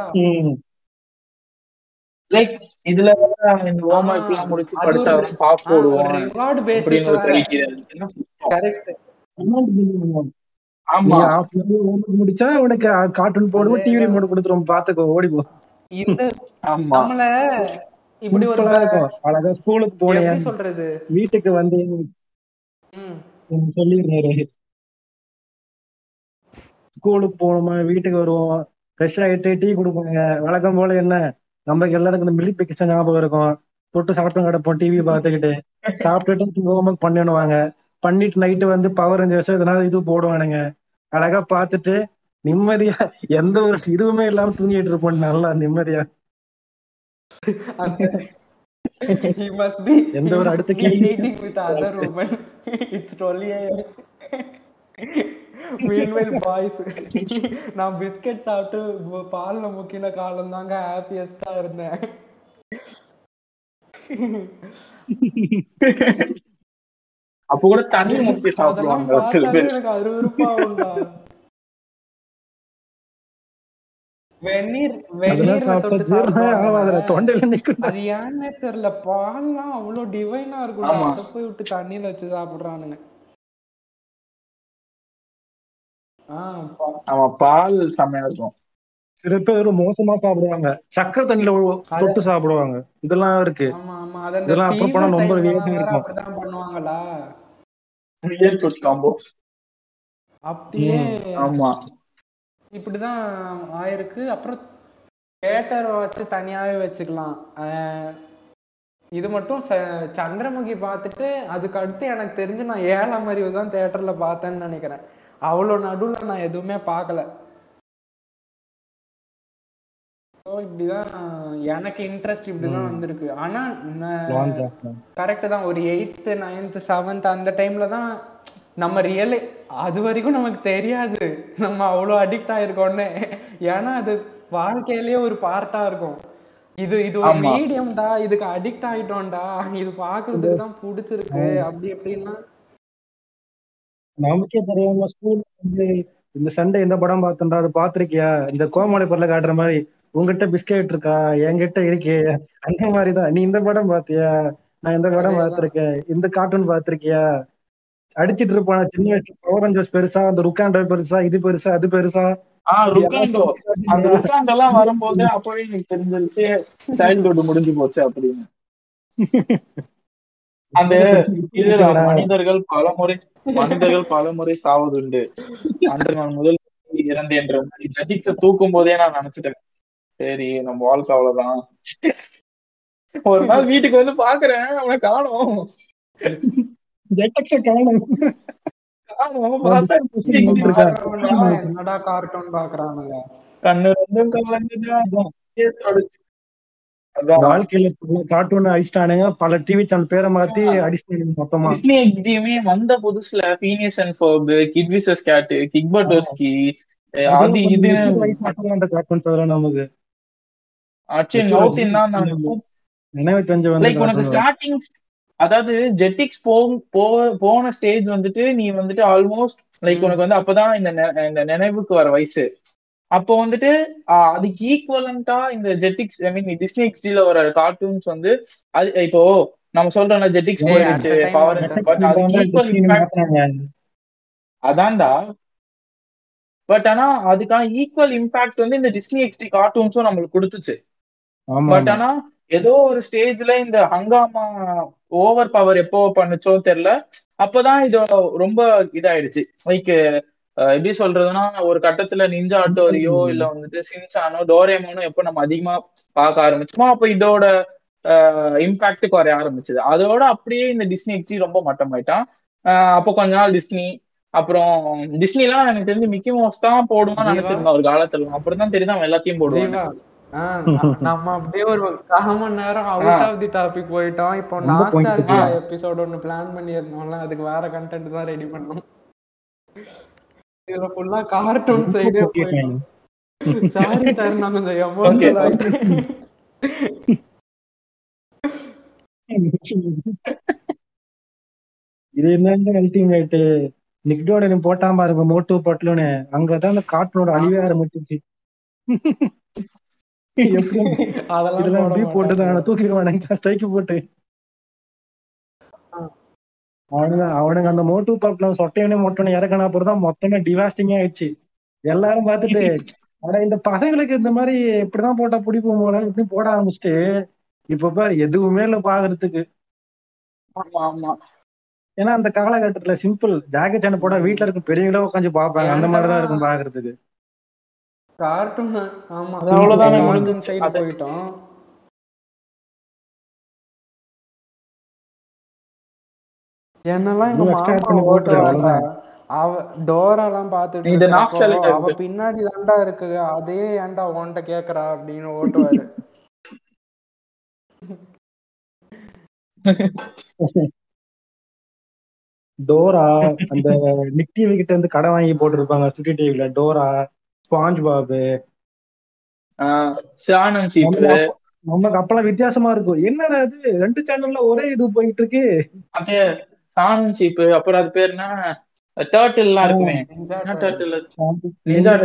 லைக் இதுல இந்த ஹோம்ஒர்க் எல்லாம் முடிச்சு படிச்சா பாஸ் போடுவோம்
ரிவார்டு
அப்படின்னு ஒரு.
கரெக்ட்
ஆமா.
homework முடிச்சா உனக்கு கார்ட்டூன் போடுவோம் டிவி ரிமோட் கொடுத்துரும் பாத்துக்கோ ஓடிப்போ
இந்த
ஆமா.
நம்மள இப்படி ஒரு
அழகா ஸ்கூலுக்கு போனேன்.
சொல்றது?
வீட்டுக்கு வந்து
ம்.
சொல்லிடுறாரு. ஸ்கூலுக்கு போகணுமா வீட்டுக்கு வருவோம். ஃப்ரெஷ் ஆயிட்டு டீ கொடுப்பாங்க. வழக்கம் போல என்ன? நமக்கு எல்லாருக்கும் இந்த மில்க் பிக்ஸ் ஞாபகம் இருக்கும். தொட்டு சாப்பிட்டு கிடப்போம் டிவி பார்த்துக்கிட்டு சாப்பிட்டுட்டு ஹோம்ஒர்க் பண்ணிடுவாங்க பண்ணிட்டு நைட்டு வந்து பவர் ரேஞ்சர்ஸ் இதனால இது போடுவானுங்க. அழகா பார்த்துட்டு நிம்மதியா எந்த ஒரு இதுவுமே இல்லாம தூங்கிட்டு இருப்போம். நல்லா நிம்மதியா. எந்த ஒரு அடுத்த
meanwhile <laughs> boys நான் பிஸ்கட் சாப்பிட்டு பால்ல முக்கின காலம் தாங்க ஹாப்பியஸ்டா இருந்தேன்.
அப்ப கூட தண்ணி முக்கி
அதெல்லாம்
சாப்பிடுவாங்க சில பேர்.
எனக்கு அருவருப்பாகும்டா வெந்நீர்
அதெல்லாம்
வெந்நீர்ல
சாப்பிட்டா
தொட்டு சாப்பிடுவாங்க.
தொண்டையில நிக்கும்
அது ஏன்னே தெரியல பால்லாம் அவ்வளவு டிவைனா இருக்கும் போய் விட்டு தண்ணியில வச்சு சாப்பிடுறானுங்க.
ஆமா பால் செம்மையா இருக்கும்.
சில பேர் மோசமா சாப்பிடுவாங்க. சக்கரை தண்ணியில ஒ- தொட்டு சாப்பிடுவாங்க. இதெல்லாம் இருக்கு. இதெல்லாம் அப்புறம் போனா ரொம்ப
வேற
இருக்கும்.
பண்ணுவாங்களா?
காம்போஸ்
அப்படியே
ஆமா.
இப்படிதான் ஆயிருக்கு. அப்புறம் தேட்டர் வச்சு தனியாவே வச்சுக்கலாம். அஹ் இது மட்டும் ச- சந்திரமுகி பார்த்துட்டு அதுக்கு அடுத்து எனக்கு தெரிஞ்சு நான் ஏழாம் அறிவு தான் தேட்டர்ல பார்த்தேன்னு நினைக்கிறேன். அவ்வளோ நடுவுல நான் எதுவுமே பார்க்கல. ஸோ இப்படிதான் எனக்கு இன்ட்ரெஸ்ட் இப்படிதான் வந்திருக்கு. ஆனா
Long draft தான்.
கரெக்ட் தான். ஒரு எயித்து நைன்த்து செவன்த் அந்த டைம்ல தான் நம்ம ரியலே அது வரைக்கும் நமக்கு தெரியாது. நம்ம அவ்வளோ அடிக்ட் ஆயிருக்கோன்னு ஏன்னா அது வாழ்க்கையிலேயே ஒரு பார்ட்டா இருக்கும். இது இது ஒரு மீடியம்டா இதுக்கு அடிக்ட் ஆயிட்டோம்டா. இது பாக்குறதுக்கு தான் பிடிச்சிருக்கு. அப்படி எப்படின்னா
நமக்கே தெரியாம ஸ்கூல் வந்து இந்த சண்டே இந்த படம் பார்த்தா அது பாத்திருக்கியா இந்த கோமாளி பொருளை காட்டுற மாதிரி உங்ககிட்ட பிஸ்கெட் இருக்கா? என்கிட்ட இருக்கே. அந்த மாதிரிதான். நீ இந்த படம் பாத்தியா நான் இந்த படம் பார்த்திருக்கேன். இந்த கார்ட்டூன் பாத்திருக்கியா அடிச்சிட்டு இருப்பான். சின்ன வயசுல பவர் ரேஞ்சர்ஸ் பெருசா அந்த ருக்காண்டோ பெருசா இது பெருசா அது பெருசா.
அந்த ருக்காண்டோ. எல்லாம் வரும்போது அப்பவே எனக்கு தெரிஞ்சிருச்சு சைல்ட்ஹுட் முடிஞ்சு போச்சு அப்படின்னு. <laughs> அந்த இதுல மனிதர்கள் பலமுறை மனிதர்கள் பலமுறை சாவதுண்டு. அன்று நான் முதல் இறந்தேன்ற மாதிரி ஜெட்டிக்ஸ தூக்கும் போதே நான் நினைச்சிட்டேன். சரி நம்ம வாழ்க்கை அவ்வளவுதான். ஒரு நாள் வீட்டுக்கு வந்து பாக்குறேன் அவனை காணும்.
ஜெட்டக்ஸ காணும்.
என்னடா கார்ட்டூன் பாக்குறானுங்க
கண்ணு ரெண்டும் கலந்துதான்
வாழ்க்கையில கார்ட்டூன் அடிச்சிட்டானுங்க. பல டிவி சேனல் பேரை மாத்தி அடிச்சிட்டானுங்க மொத்தமா.
டிஸ்னி எக்ஸ்டியுமே வந்த புதுசுல Phineas and Ferb Kid vs Kat Kick Buttowski அது இது
அந்த கார்ட்டூன்ஸ் அதெல்லாம் நமக்கு.
ஆக்சுவலி நவுத்தின் தான் நான்
நினைவு தெரிஞ்ச வந்து
லைக் உனக்கு ஸ்டார்டிங் அதாவது ஜெட்டிக்ஸ் போ போ- போன ஸ்டேஜ் வந்துட்டு நீ வந்துட்டு ஆல்மோஸ்ட் லைக் உனக்கு வந்து அப்பதான் இந்த நினைவுக்கு வர வயசு. அப்போ வந்துட்டு அதுக்கு ஈக்குவலண்டா இந்த ஜெட்டிக்ஸ் ஐ மீன் டிஸ்னி எக்ஸ்டில வர கார்ட்டூன்ஸ் வந்து அது இப்போ நம்ம சொல்றோம்ல ஜெட்டிக்ஸ் போயிடுச்சு பவர் அதான்டா. பட் ஆனா அதுக்கான ஈக்குவல் இம்பாக்ட் வந்து இந்த டிஸ்னி எக்ஸ்டி கார்ட்டூன்ஸும் நம்மளுக்கு கொடுத்துச்சு. பட் ஆனா ஏதோ ஒரு ஸ்டேஜ்ல இந்த ஹங்காமா ஓவர் பவர் எப்போ பண்ணுச்சோ தெரியல. அப்பதான் இது ரொம்ப இதாயிடுச்சு. லைக் எப்படி சொல்றதுன்னா ஒரு கட்டத்துல நிஞ்சா ஆட்டோரியோ இல்ல வந்துட்டு சின்சானோ டோரேமோனோ எப்போ நம்ம அதிகமா பார்க்க ஆரம்பிச்சோமோ அப்ப இதோட இம்பாக்ட் குறைய ஆரம்பிச்சது. அதோட அப்படியே இந்த டிஸ்னி எக்ஸி ரொம்ப மட்டமாயிட்டான். ஆஹ் அப்போ கொஞ்ச நாள் டிஸ்னி அப்புறம் டிஸ்னிலாம் எனக்கு தெரிஞ்சு மிக்கி மவுஸ் தான் போடுவான்னு. நினைச்சிருந்தேன் ஒரு காலத்துல. அப்புறம் தான் தெரியுது அவன் எல்லாத்தையும் போடுவான்
நம்ம அப்படியே ஒரு கால் மணி நேரம் அவுட் ஆஃப் தி டாபிக் போயிட்டோம். இப்போ நாஸ்டாலஜியா. எபிசோட் ஒன்னு பிளான் பண்ணியிருந்தோம்ல அதுக்கு வேற கண்டென்ட் தான் ரெடி பண்ணோம் இதுல ஃபுல்லா கார்ட்டூன் சைடே சாரி சார் நான் கொஞ்சம் எமோஷனல் ஆயிட்டேன்
இது என்ன அல்டிமேட் நிக்டோட போட்டாம பாருங்க மோட்டோ பட்லுன்னு அங்கதான் அந்த கார்ட்டூனோட அழிவே ஆரம்பிச்சிச்சு <laughs> எப்படி?
அதெல்லாம்
போட்டுதான். தூக்கிடுவானுங்க ஸ்ட்ரைக் போட்டு. அவனுங்க அவனுங்க அந்த மோட்டு பப்ல சொட்டையனே மொட்டனை இறக்கணும் அப்புறம் தான் மொத்தமே டிவாஸ்டிங் ஆயிடுச்சு. எல்லாரும் பார்த்துட்டு ஆனா இந்த பசங்களுக்கு இந்த மாதிரி இப்படிதான் போட்டா பிடிக்கும் போல இப்படி போட ஆரம்பிச்சுட்டு இப்ப பாரு எதுவுமே இல்ல பாக்குறதுக்கு.
ஆமா ஆமா.
ஏன்னா அந்த காலகட்டத்துல சிம்பிள் ஜாக்கி சேனை போட வீட்டுல இருக்க பெரியவங்களே உட்காந்து பாப்பாங்க அந்த மாதிரிதான் இருக்கும் பாக்குறதுக்கு.
கார்ட்டூன் ஆமா.
அவ்வளவுதானே முடிஞ்சிச்சு.
போயிட்டோம். என்னெல்லாம் எங்க மாமா. அவ டோராலாம் பாத்துட்டு
இது
அவ. பின்னாடி தாண்டா இருக்கு. அதே ஏன்டா உன்கிட்ட கேக்குறா அப்படின்னு ஓட்டுவாரு.
டோரா அந்த நிக் டிவி கிட்ட இருந்து கடை வாங்கி போட்டிருப்பாங்க சுட்டி டிவில டோரா ஸ்பாஞ்ச் பாபு நமக்கு அப்பெல்லாம் வித்தியாசமா இருக்கும். என்னடா இது? ரெண்டு சேனல்ல ஒரே இது போயிட்டு இருக்கு.
அப்படியே ஷானன் சீப் அப்புறம் அது பேர் என்ன? டேர்ட்டில் எல்லாம் இருக்குமே. டேர்ட்டில்?
நிஞ்சா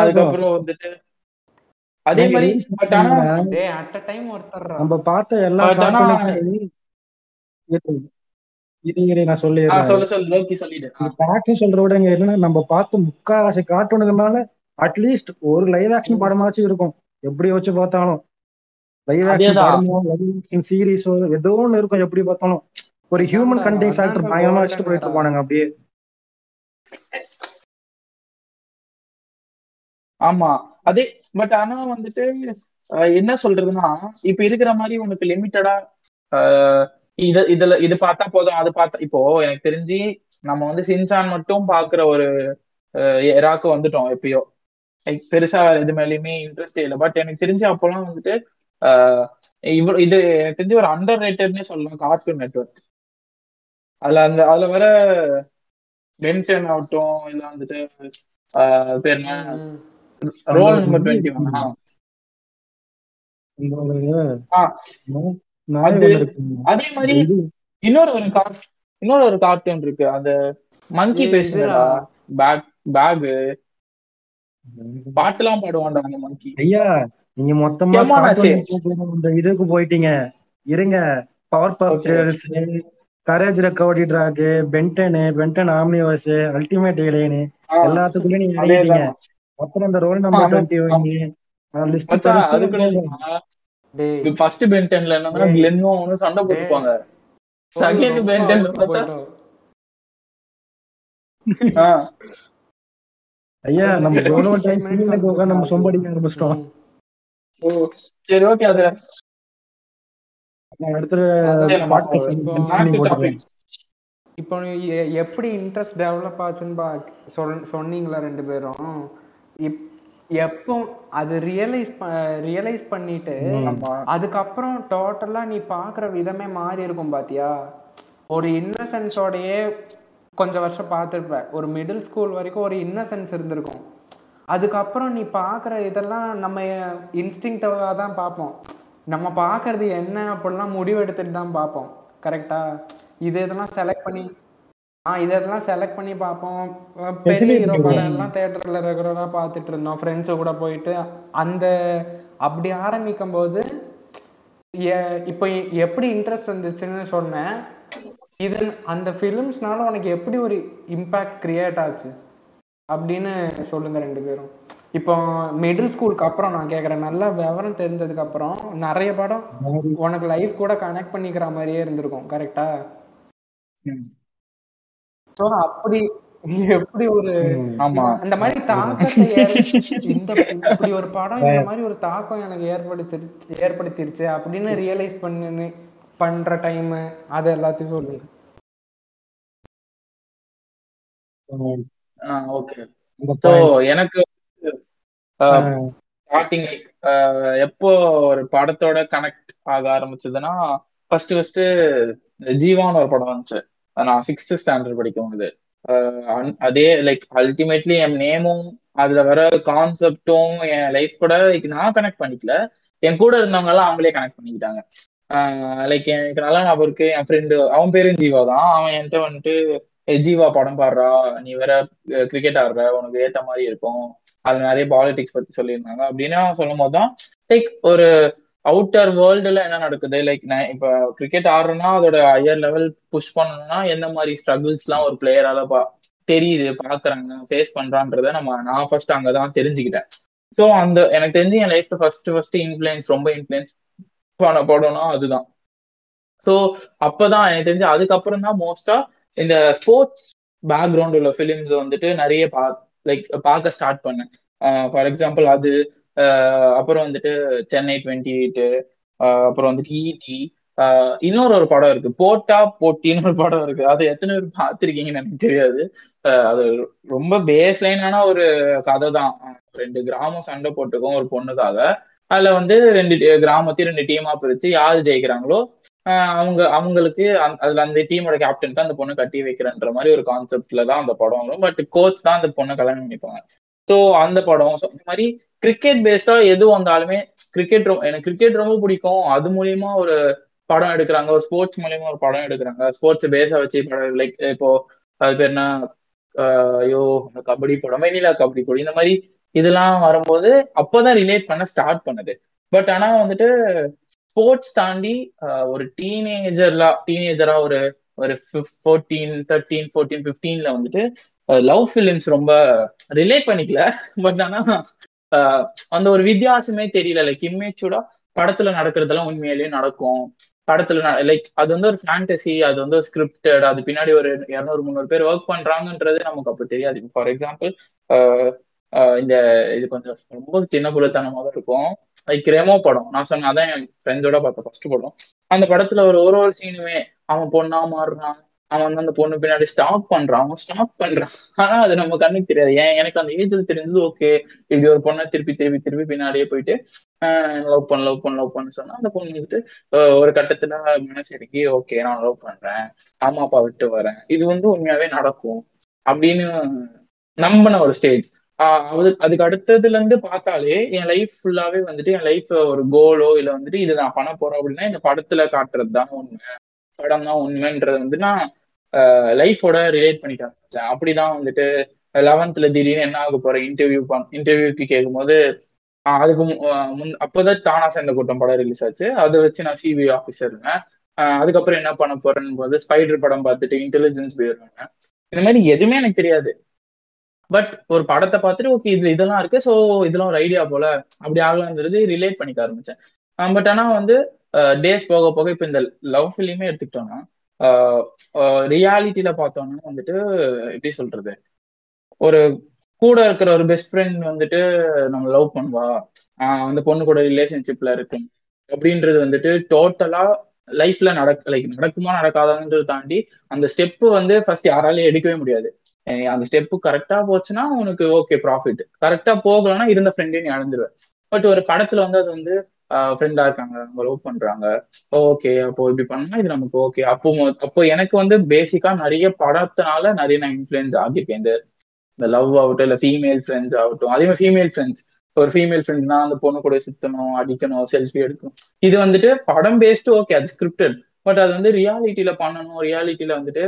அதுக்கப்புறம் வந்துட்டு அதே மாதிரி பட் ஆனா
அட் அ டைம் ஒருத்தர்றா.
நம்ம பார்த்த எல்லா
But ஆனா-
கார்ட்டூனுக்கும் இது இரு, நான்
ஆ,
சொல்லிடுறேன்.
சொல்லு சொல்லு லோக்கி சொல்லிடு. ஆ.
பேக்கு சொல்ற விட இங்க என்னன்னா நம்ம பார்த்த முக்காவாசி கார்ட்டூனுக்குனால அட்லீஸ்ட் ஒரு லைவ் ஆக்ஷன் படமாச்சும் இருக்கும். எப்படி வச்சு பார்த்தாலும். சீரிஸோ ஏதோ ஒண்ணு இருக்கும். எப்படி பார்த்தாலும் ஒரு ஹியூமன் கண்டென்ட் ஃபேக்டர் பயங்கரமா வச்சுட்டு போயிட்டு. இருப்பானுங்க அப்படியே.
ஆமா. அதே பட் ஆனா வந்துட்டு என்ன சொல்றதுன்னா இப்ப இருக்கிற மாதிரி உனக்கு லிமிட்டடா இத இதுல இது பார்த்தா போதும் அது பார்த்தா இப்போ எனக்கு தெரிஞ்சு நம்ம வந்து சின்சான் மட்டும் பாக்குற ஒரு எராக்கு வந்துட்டோம் எப்பயோ. பெருசா வேற எது மேலயுமே இன்ட்ரெஸ்டே இல்லை. பட் எனக்கு தெரிஞ்சு அப்போலாம் வந்துட்டு இவ்வளவு இது எனக்கு தெரிஞ்சு ஒரு அண்டர் ரேட்டட்னே சொல்லலாம் கார்ட்டூன் நெட்ஒர்க் அதுல அந்த அதுல வர பென்சன் ஆகட்டும் இல்ல வந்துட்டு பேர் என்ன? ரோல் நம்பர் டுவெண்ட்டி
நாய்
அது- மாதிரி இன்னொரு ஒரு கார்ட் இன்னொரு ஒரு கார்ட்டூன் இருக்கு. அந்த மங்கி பேசுனடா பேக் பேக் பாட்டுலாம் பாடுவான்டா அந்த மங்கி
ஐயா நீங்க மொத்தமா இதுக்கு போயிட்டீங்க. இருங்க. Power
Okay.
கேர்ள்ஸ் கரேஜ் ரெக்கவர்டி track Ben ten Ben ten Omniverse Ultimate Alien எல்லாத்துக்குள்ளயும் நீங்க
அதேதான்
அப்புறம் இந்த ரோல் நம்பர். டுவெண்ட்டி வைங்க லிஸ்ட்
அது ஃபர்ஸ்ட் பென்டன்ல என்னன்னா
டேய்.
கிளென்னும் அவனும் சண்டை போட்டுப்பாங்க. செகண்ட் பென்டன்
ஐயா நம்ம <laughs> நம்ம. சொம்படிக்க ஆரம்பிச்சிட்டோம்.
சரி ஓகே அது
இப்போ எப்படி இன்ட்ரெஸ்ட் டெவலப் ஆச்சுன்னு பா சொல் சொன்னீங்களா ரெண்டு பேரும்? இப் எப்போ அது ரியலைஸ் ரியலைஸ் பண்ணிட்டு. அதுக்கப்புறம் டோட்டலா நீ பார்க்குற விதமே மாறி இருக்கும் பாத்தியா? ஒரு இன்னசென்ஸோடயே கொஞ்சம் வருஷம் பார்த்துருப்ப. ஒரு மிடில் ஸ்கூல் வரைக்கும் ஒரு இன்னசென்ஸ் இருந்திருக்கும். அதுக்கப்புறம் நீ பார்க்குற இதெல்லாம் நம்ம இன்ஸ்டிங்டிவாக தான் பார்ப்போம். நம்ம பார்க்கறது என்ன அப்படிலாம் முடிவெடுத்துட்டு தான் பார்ப்போம். கரெக்டா இது இதெல்லாம் செலக்ட் பண்ணி ஆ இது இதெல்லாம் செலக்ட் பண்ணி பார்ப்போம். பெரிய ஹீரோ
இப்போ-
படம் எல்லாம் தேட்டரில் ரெகுலராக பார்த்துட்டு இருந்தோம். ஃப்ரெண்ட்ஸு கூட போயிட்டு அந்த அப்படி ஆரம்பிக்கும் போது இப்போ எப்படி இன்ட்ரெஸ்ட் வந்துச்சுன்னு சொன்னேன். இது அந்த ஃபிலிம்ஸ்னால உனக்கு எப்படி ஒரு இம்பேக்ட் கிரியேட் ஆச்சு? அப்படின்னு சொல்லுங்க ரெண்டு பேரும். இப்போ மிடில் ஸ்கூலுக்கு அப்புறம் நான் கேட்குறேன் நல்லா விவரம் தெரிஞ்சதுக்கு அப்புறம் நிறைய படம் உனக்கு லைஃப் கூட கனெக்ட் பண்ணிக்கிற மாதிரியே இருந்திருக்கும். கரெக்டா. ஸோ அப்படி எப்படி ஒரு அந்த மாதிரி தாக்கத்தை ஏற்~ <laughs> இந்த இப்படி ஒரு படம் இந்த மாதிரி ஒரு தாக்கம் எனக்கு ஏற்படுத்திருச்சு ஏற்படுத்திருச்சு அப்படின்னு ரியலைஸ் பண்ணு பண்ற டைம் அது எல்லாத்தையும் சொல்லுங்க.
Okay so. எனக்கு ஸ்டார்டிங் லைக் எப்போ ஒரு படத்தோட கனெக்ட் ஆக ஆரம்பிச்சதுன்னா ஃபர்ஸ்ட் ஃபர்ஸ்ட் ஜீவான்னு ஒரு படம் வந்துச்சு. நான் சிக்ஸ்த் ஸ்டாண்டர்ட் படிக்கும் அன்- அதே லைக் அல்டிமேட்லி என் நேமும் அதுல வர கான்செப்டும் என் லைஃப் கூட like நான் கனெக்ட் பண்ணிக்கல. என் கூட இருந்தவங்க எல்லாம் அவங்களே கனெக்ட் பண்ணிக்கிட்டாங்க. லைக் எனக்கு நல்லா ஞாபகம் இருக்கு. என் ஃப்ரெண்டு அவன் பேரும் ஜீவா தான். அவன் என்கிட்ட வந்துட்டு "ஏய், ஜீவா படம் பாடுறா நீ வேற கிரிக்கெட் ஆடுற உனக்கு ஏத்த மாதிரி இருக்கும். அதுல நிறைய பாலிடிக்ஸ் பத்தி சொல்லியிருந்தாங்க. அப்படின்னா சொல்லும் போது தான் லைக் ஒரு அவுட்டர் வேர்ல்டுல என்ன நடக்குது? லைக் நான் இப்ப கிரிக்கெட் ஆடுறேன்னா அதோட ஹையர் லெவல் புஷ் பண்ணணும்னா எந்த மாதிரி ஸ்ட்ரகிள்ஸ் எல்லாம் ஒரு பிளேயரால பா தெரியுது பாக்குறாங்க ஃபேஸ் பண்றான்றத நம்ம நான் ஃபர்ஸ்ட் அங்கதான் தெரிஞ்சுக்கிட்டேன். ஸோ அந்த எனக்கு தெரிஞ்சு என் லைஃப்ல ஃபர்ஸ்ட் ஃபர்ஸ்ட் இன்ஃபுளுயன்ஸ் ரொம்ப இன்ஃபுளுயன்ஸ் பண்ண படம்னா அதுதான். ஸோ அப்பதான் எனக்கு தெரிஞ்சு அதுக்கப்புறம் தான் மோஸ்டா இந்த ஸ்போர்ட்ஸ் பேக்ரவுண்ட் உள்ள ஃபிலிம்ஸ் வந்துட்டு நிறைய பா லைக் பார்க்க ஸ்டார்ட் பண்ணேன். ஃபார் எக்ஸாம்பிள் அது ஆஹ் அப்புறம் வந்துட்டு சென்னை டுவெண்ட்டி எயிட்டு அப்புறம் வந்துட்டு ஈடி இன்னொரு ஒரு படம் இருக்கு. போட்டா போட்டின்னு ஒரு படம் இருக்கு. அது எத்தனை பேர் பார்த்திருக்கீங்கன்னு எனக்கு தெரியாது. ஆஹ் அது ரொம்ப பேஸ் லைனான ஒரு கதை தான். ரெண்டு கிராமம் சண்டை போட்டுக்கும் ஒரு பொண்ணுக்காக. அதுல வந்து ரெண்டு கிராமத்தையும் ரெண்டு டீமா பிரிச்சு யார் ஜெயிக்கிறாங்களோ அவங்க அவங்களுக்கு அதுல அந்த டீமோட கேப்டனுக்கு அந்த பொண்ணு கட்டி வைக்கிறன்ற மாதிரி ஒரு கான்செப்ட்ல தான் அந்த படம் வரும். பட் கோச் தான் அந்த பொண்ணை கல்யாணம் பண்ணிப்பாங்க. ஸோ அந்த படம் ஸோ இந்த மாதிரி கிரிக்கெட் பேஸ்டா எது வந்தாலுமே கிரிக்கெட் எனக்கு கிரிக்கெட் ரொம்ப பிடிக்கும். அது மூலியமா ஒரு படம் எடுக்கிறாங்க. ஒரு ஸ்போர்ட்ஸ் மூலியமா ஒரு படம் எடுக்கிறாங்க. ஸ்போர்ட்ஸ் பேஸா வச்சு படம் லைக் இப்போ அது பேர் என்ன? ஐயோ இந்த கபடி படம் வெண்ணிலா கபடி படம் இந்த மாதிரி இதெல்லாம் வரும்போது அப்போதான் ரிலேட் பண்ண ஸ்டார்ட் பண்ணுது. பட் ஆனா வந்துட்டு ஸ்போர்ட்ஸ் தாண்டி ஆஹ் ஒரு டீனேஜர்லா டீனேஜரா ஒரு ஒரு ஃபோர்டீன் தேர்ட்டீன் ஃபோர்டீன் ஃபிஃப்டீன்ல வந்துட்டு லவ் ஃபிலிம்ஸ் ரொம்ப ரிலேட் பண்ணிக்கல. பட் ஆனா ஆஹ் அந்த ஒரு வித்தியாசமே தெரியல. லைக் இம்மேச்சூடா படத்துல நடக்கிறதெல்லாம் உண்மையிலேயே நடக்கும். படத்துல லைக் அது வந்து ஒரு ஃபேண்டசி அது வந்து ஒரு ஸ்கிரிப்டட் அது பின்னாடி ஒரு இரநூறு முந்நூறு பேர் ஒர்க் பண்றாங்கன்றது நமக்கு அப்ப தெரியாது. ஃபார் எக்ஸாம்பிள் இந்த இது கொஞ்சம் ரொம்ப சின்ன புலத்தனமா தான் இருக்கும். லைக் ரெமோ படம். நான் சொன்னேன் அதான் என் ஃப்ரெண்ட்ஸோட பார்த்த ஃபர்ஸ்ட் படம். அந்த படத்துல ஒரு ஒரு ஒரு சீனுமே அவன் பொண்ணா மாறுறான். அவன் வந்து அந்த பொண்ணு பின்னாடி ஸ்டாப் பண்றான். அவன் ஸ்டாப் பண்றான். ஆனா அது நம்ம கண்ணுக்கு தெரியாது. ஏன் எனக்கு அந்த ஏஜ்ல தெரிஞ்சது ஓகே இப்படி ஒரு பொண்ணை திருப்பி திருப்பி திருப்பி பின்னாடியே போயிட்டு லவ் பண்ண லவ் பண்ண லவ் பண்ண சொன்னா அந்த பொண்ணு வந்துட்டு ஒரு கட்டத்துல மனசு இறங்கி ஓகே நான் லவ் பண்றேன். அம்மா அப்பா விட்டு வரேன். இது வந்து உண்மையாவே நடக்கும். அப்படின்னு நம்பின ஒரு ஸ்டேஜ் அது அதுக்கு அடுத்ததுல இருந்து பார்த்தாலே என் லைஃப் ஃபுல்லாவே வந்துட்டு என் லைஃப் ஒரு கோலோ இல்ல வந்துட்டு இது நான் பண்ண போறேன் அப்படின்னா இந்த படத்துல காட்டுறது தான் உண்மை. படம் தான் உண்மைன்றது வந்து நான் லைஃபோட ரிலேட் பண்ணி காமிச்சேன் அப்படிதான் வந்துட்டு லெவன்த்ல திடீர்னு என்ன ஆக போறேன் இன்டர்வியூ பண் இன்டர்வியூக்கு கேட்கும்போது அதுக்கு மு- முன் அப்போதான் தானா சேர்ந்த கூட்டம் படம் ரிலீஸ் ஆச்சு. அதை வச்சு நான் சிபி ஆஃபீஸர் இருந்தேன். அதுக்கப்புறம் என்ன பண்ண போறேன்னு போது ஸ்பைடர் படம் பார்த்துட்டு இன்டெலிஜென்ஸ் போயிருவாங்க இந்த மாதிரி எதுவுமே எனக்கு தெரியாது. பட் ஒரு படத்தை பார்த்துட்டு ஓகே இது இதெல்லாம் இருக்கு ஸோ இதெல்லாம் ஒரு ஐடியா போல அப்படி ஆகலாங்கிறது ரிலேட் பண்ணிக்க ஆரம்பிச்சேன். பட் ஆனா வந்து டேஸ் போக போக இப்போ இந்த லவ் ஃபிலிமே எடுத்துக்கிட்டோம்னா ரியாலிட்டியில பார்த்தோம்னா வந்துட்டு எப்படி சொல்றது? ஒரு கூட இருக்கிற ஒரு பெஸ்ட் ஃப்ரெண்ட் வந்துட்டு நம்ம லவ் பண்ணுவா. ஆஹ் அந்த பொண்ணு கூட ரிலேஷன்ஷிப்ல இருக்கும் அப்படின்றது வந்துட்டு டோட்டலா லைஃப்ல நடக்க லைக் நடக்குமா நடக்காதான்றது தாண்டி அந்த ஸ்டெப் வந்து ஃபர்ஸ்ட் யாராலையும் எடுக்கவே முடியாது. அந்த ஸ்டெப் கரெக்டா போச்சுன்னா உனக்கு ஓகே ப்ராஃபிட் கரெக்டா போகலன்னா இருந்த ஃப்ரெண்டே நீ இழந்துருவ பட் ஒரு படத்துல வந்து அது வந்து ஃப்ரெண்டா இருக்காங்க அவங்க லவ் பண்றாங்க. ஓகே அப்போ இப்படி பண்ணா இது நமக்கு ஓகே அப்போ அப்போ எனக்கு வந்து பேசிக்கா நிறைய படத்தினால நிறைய நான் இன்ஃபுளுன்ஸ் ஆகியிருக்கேன். இந்த இந்த லவ் ஆகட்டும் இல்ல ஃபீமேல் ஃப்ரெண்ட்ஸ் ஆகட்டும். அதே மாதிரி ஃபீமேல் ஃப்ரெண்ட்ஸ் ஒரு ஃபீமேல் ஃப்ரெண்ட்னா அந்த பொண்ணு கூட சுத்தணும் அடிக்கணும் செல்ஃபி எடுக்கணும். இது வந்துட்டு படம் பேஸ்டு ஓகே அது ஸ்கிரிப்டட் பட் அது வந்து ரியாலிட்டியில பண்ணணும். ரியாலிட்டியில வந்துட்டு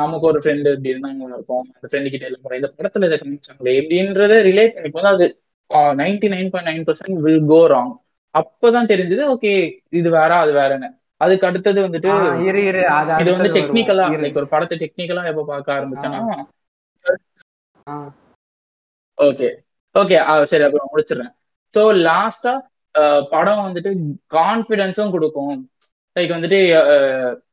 நமக்கு ஒரு ஃப்ரெண்டு இப்படி இருந்தாங்க இருக்கும். அந்த ஃப்ரெண்டு கிட்ட எல்லாம் இந்த படத்துல இதை காமிச்சாங்களே இப்படின்றத ரிலேட் பண்ணி போது அது ninety nine point nine percent will go wrong அப்பதான் தெரிஞ்சது ஓகே இது வேற அது வேறன்னு. அதுக்கு அடுத்தது வந்துட்டு இது வந்து டெக்னிக்கலா. லைக் ஒரு படத்தை டெக்னிக்கலா எப்ப பார்க்க ஆரம்பிச்சேன்னா. ஓகே ஓகே சரி அப்புறம் முடிச்சிடுறேன். ஸோ லாஸ்டா படம் வந்துட்டு கான்ஃபிடென்ஸும் கொடுக்கும். லைக் வந்துட்டு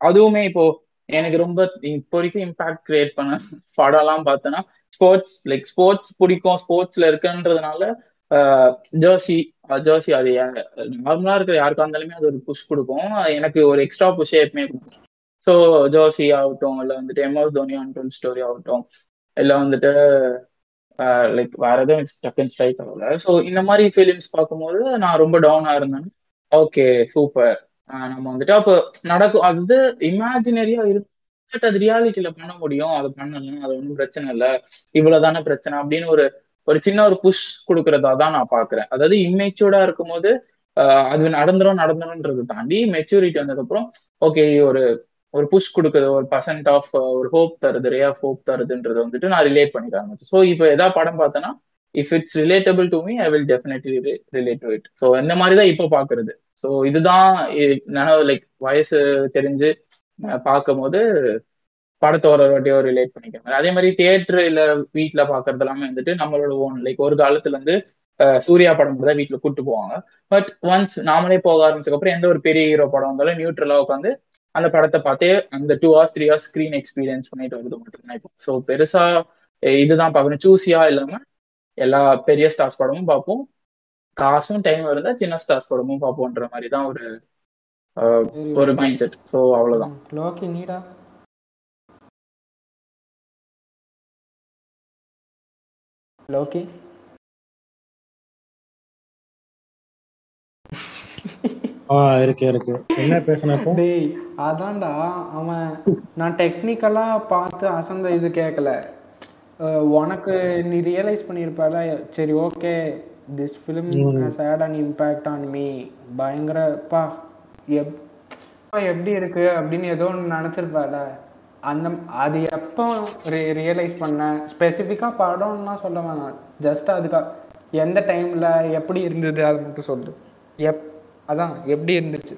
அதுவுமே இப்போ எனக்கு ரொம்ப இப்போ வரைக்கும் இம்பாக்ட் கிரியேட் பண்ண படம்லாம் பார்த்தோன்னா ஸ்போர்ட்ஸ் லைக் ஸ்போர்ட்ஸ் பிடிக்கும் ஸ்போர்ட்ஸ்ல இருக்குன்றதுனால ஜெர்சி ஜெர்சி அது நார்மலா இருக்கிற யாருக்கா இருந்தாலுமே அது ஒரு புஷ் கொடுக்கும். எனக்கு ஒரு எக்ஸ்ட்ரா புஷ் எப்பவுமே கொடுக்கும். ஸோ ஜோசி ஆகட்டும் இல்லை வந்துட்டு எம்எஸ் தோனி அன்டோல் ஸ்டோரி ஆகட்டும் இல்லை வந்துட்டு லைக் வேற எதுவும் டக்குன்னு ஸ்ட்ரைக் ஆகல. ஸோ இந்த மாதிரி ஃபிலிம்ஸ் பார்க்கும்போது நான் ரொம்ப டவுனாக இருந்தேன். ஓகே சூப்பர் நம்ம வந்துட்டு அப்போ நடக்கும். அது வந்து இமேஜினரியா இருக்கு அது ரியாலிட்டியில பண்ண முடியும். அது பண்ணலாம் அது ஒன்றும் பிரச்சனை இல்லை. இவ்வளவுதானே பிரச்சனை அப்படின்னு ஒரு ஒரு சின்ன ஒரு புஷ் கொடுக்கறதா தான் நான் பாக்குறேன் அதாவது இம்மெச்சூர்டா இருக்கும்போது ஆஹ் அது நடந்துரும் நடந்துரும்ன்றது தாண்டி மெச்சூரிட்டி வந்ததுக்கப்புறம் ஓகே ஒரு ஒரு புஷ் கொடுக்குது ஒரு பர்சன்ட் ஆஃப் ஒரு ஹோப் தருது ரே ஆஃப் ஹோப் தருதுன்றது வந்துட்டு நான் ரிலேட் பண்ணிக்க ஆரம்பிச்சேன். ஸோ இப்போ எதா படம் பார்த்தேன்னா if it's relatable to me I will definitely relate to it so இந்த மாதிரி தான் இப்போ பாக்குறது ஸோ இதுதான் லைக் வயசு தெரிஞ்சு பார்க்கும் போது படத்தை ஒரு வாட்டியோ ரிலேட் பண்ணிக்கிறேன் அதே மாதிரி தியேட்டர் இல்ல வீட்டுல பாக்குறது எல்லாமே வந்துட்டு நம்மளோட ஓன் லைக் ஒரு காலத்துல இருந்து சூர்யா படம் தான் வீட்டுல கூட்டு போவாங்க. பட் ஒன்ஸ் நாமளே போக ஆரம்பிச்சதுக்கப்புறம் எந்த ஒரு பெரிய ஹீரோ படம் வந்தாலும் நியூட்ரலா உட்காந்து அந்த படத்தை பார்த்தே அந்த two hours three hours screen experience பண்ணிட்டு வருது மட்டும்தான் இப்போ. ஸோ பெருசா இதுதான் பார்க்கணும். சூஸியா இல்லாம எல்லா பெரிய ஸ்டார்ஸ் படமும் பார்ப்போம். காசும் டைம் இருந்தா சின்ன ஸ்டார்ஸ் படமும் பார்ப்போன்ற மாதிரி தான் ஒரு ஒரு மைண்ட் செட் ஸோ அவ்வளவுதான்.
லோக்கி நீடா? லோக்கி?
ஆ இருக்கு இருக்கு. என்ன பேசினப்போ
டேய் அதான்டா அவன் நான் டெக்னிக்கலா பார்த்து அசந்த இது கேட்கல உனக்கு நீ ரியலைஸ் பண்ணியிருப்பால சரி okay this film has had an impact on me பயங்கரப்பா. எப் எப்படி இருக்கு அப்படின்னு ஏதோ ஒன்று நினச்சிருப்பால அந்த அது எப்போ ரியலைஸ் பண்ண? ஸ்பெசிஃபிக்காக படம்னா சொல்ல வேணாம். ஜஸ்ட் அதுக்கா எந்த டைமில் எப்படி இருந்தது அது மட்டும் சொல்லு. எப் அதான் எப்படி இருந்துச்சு?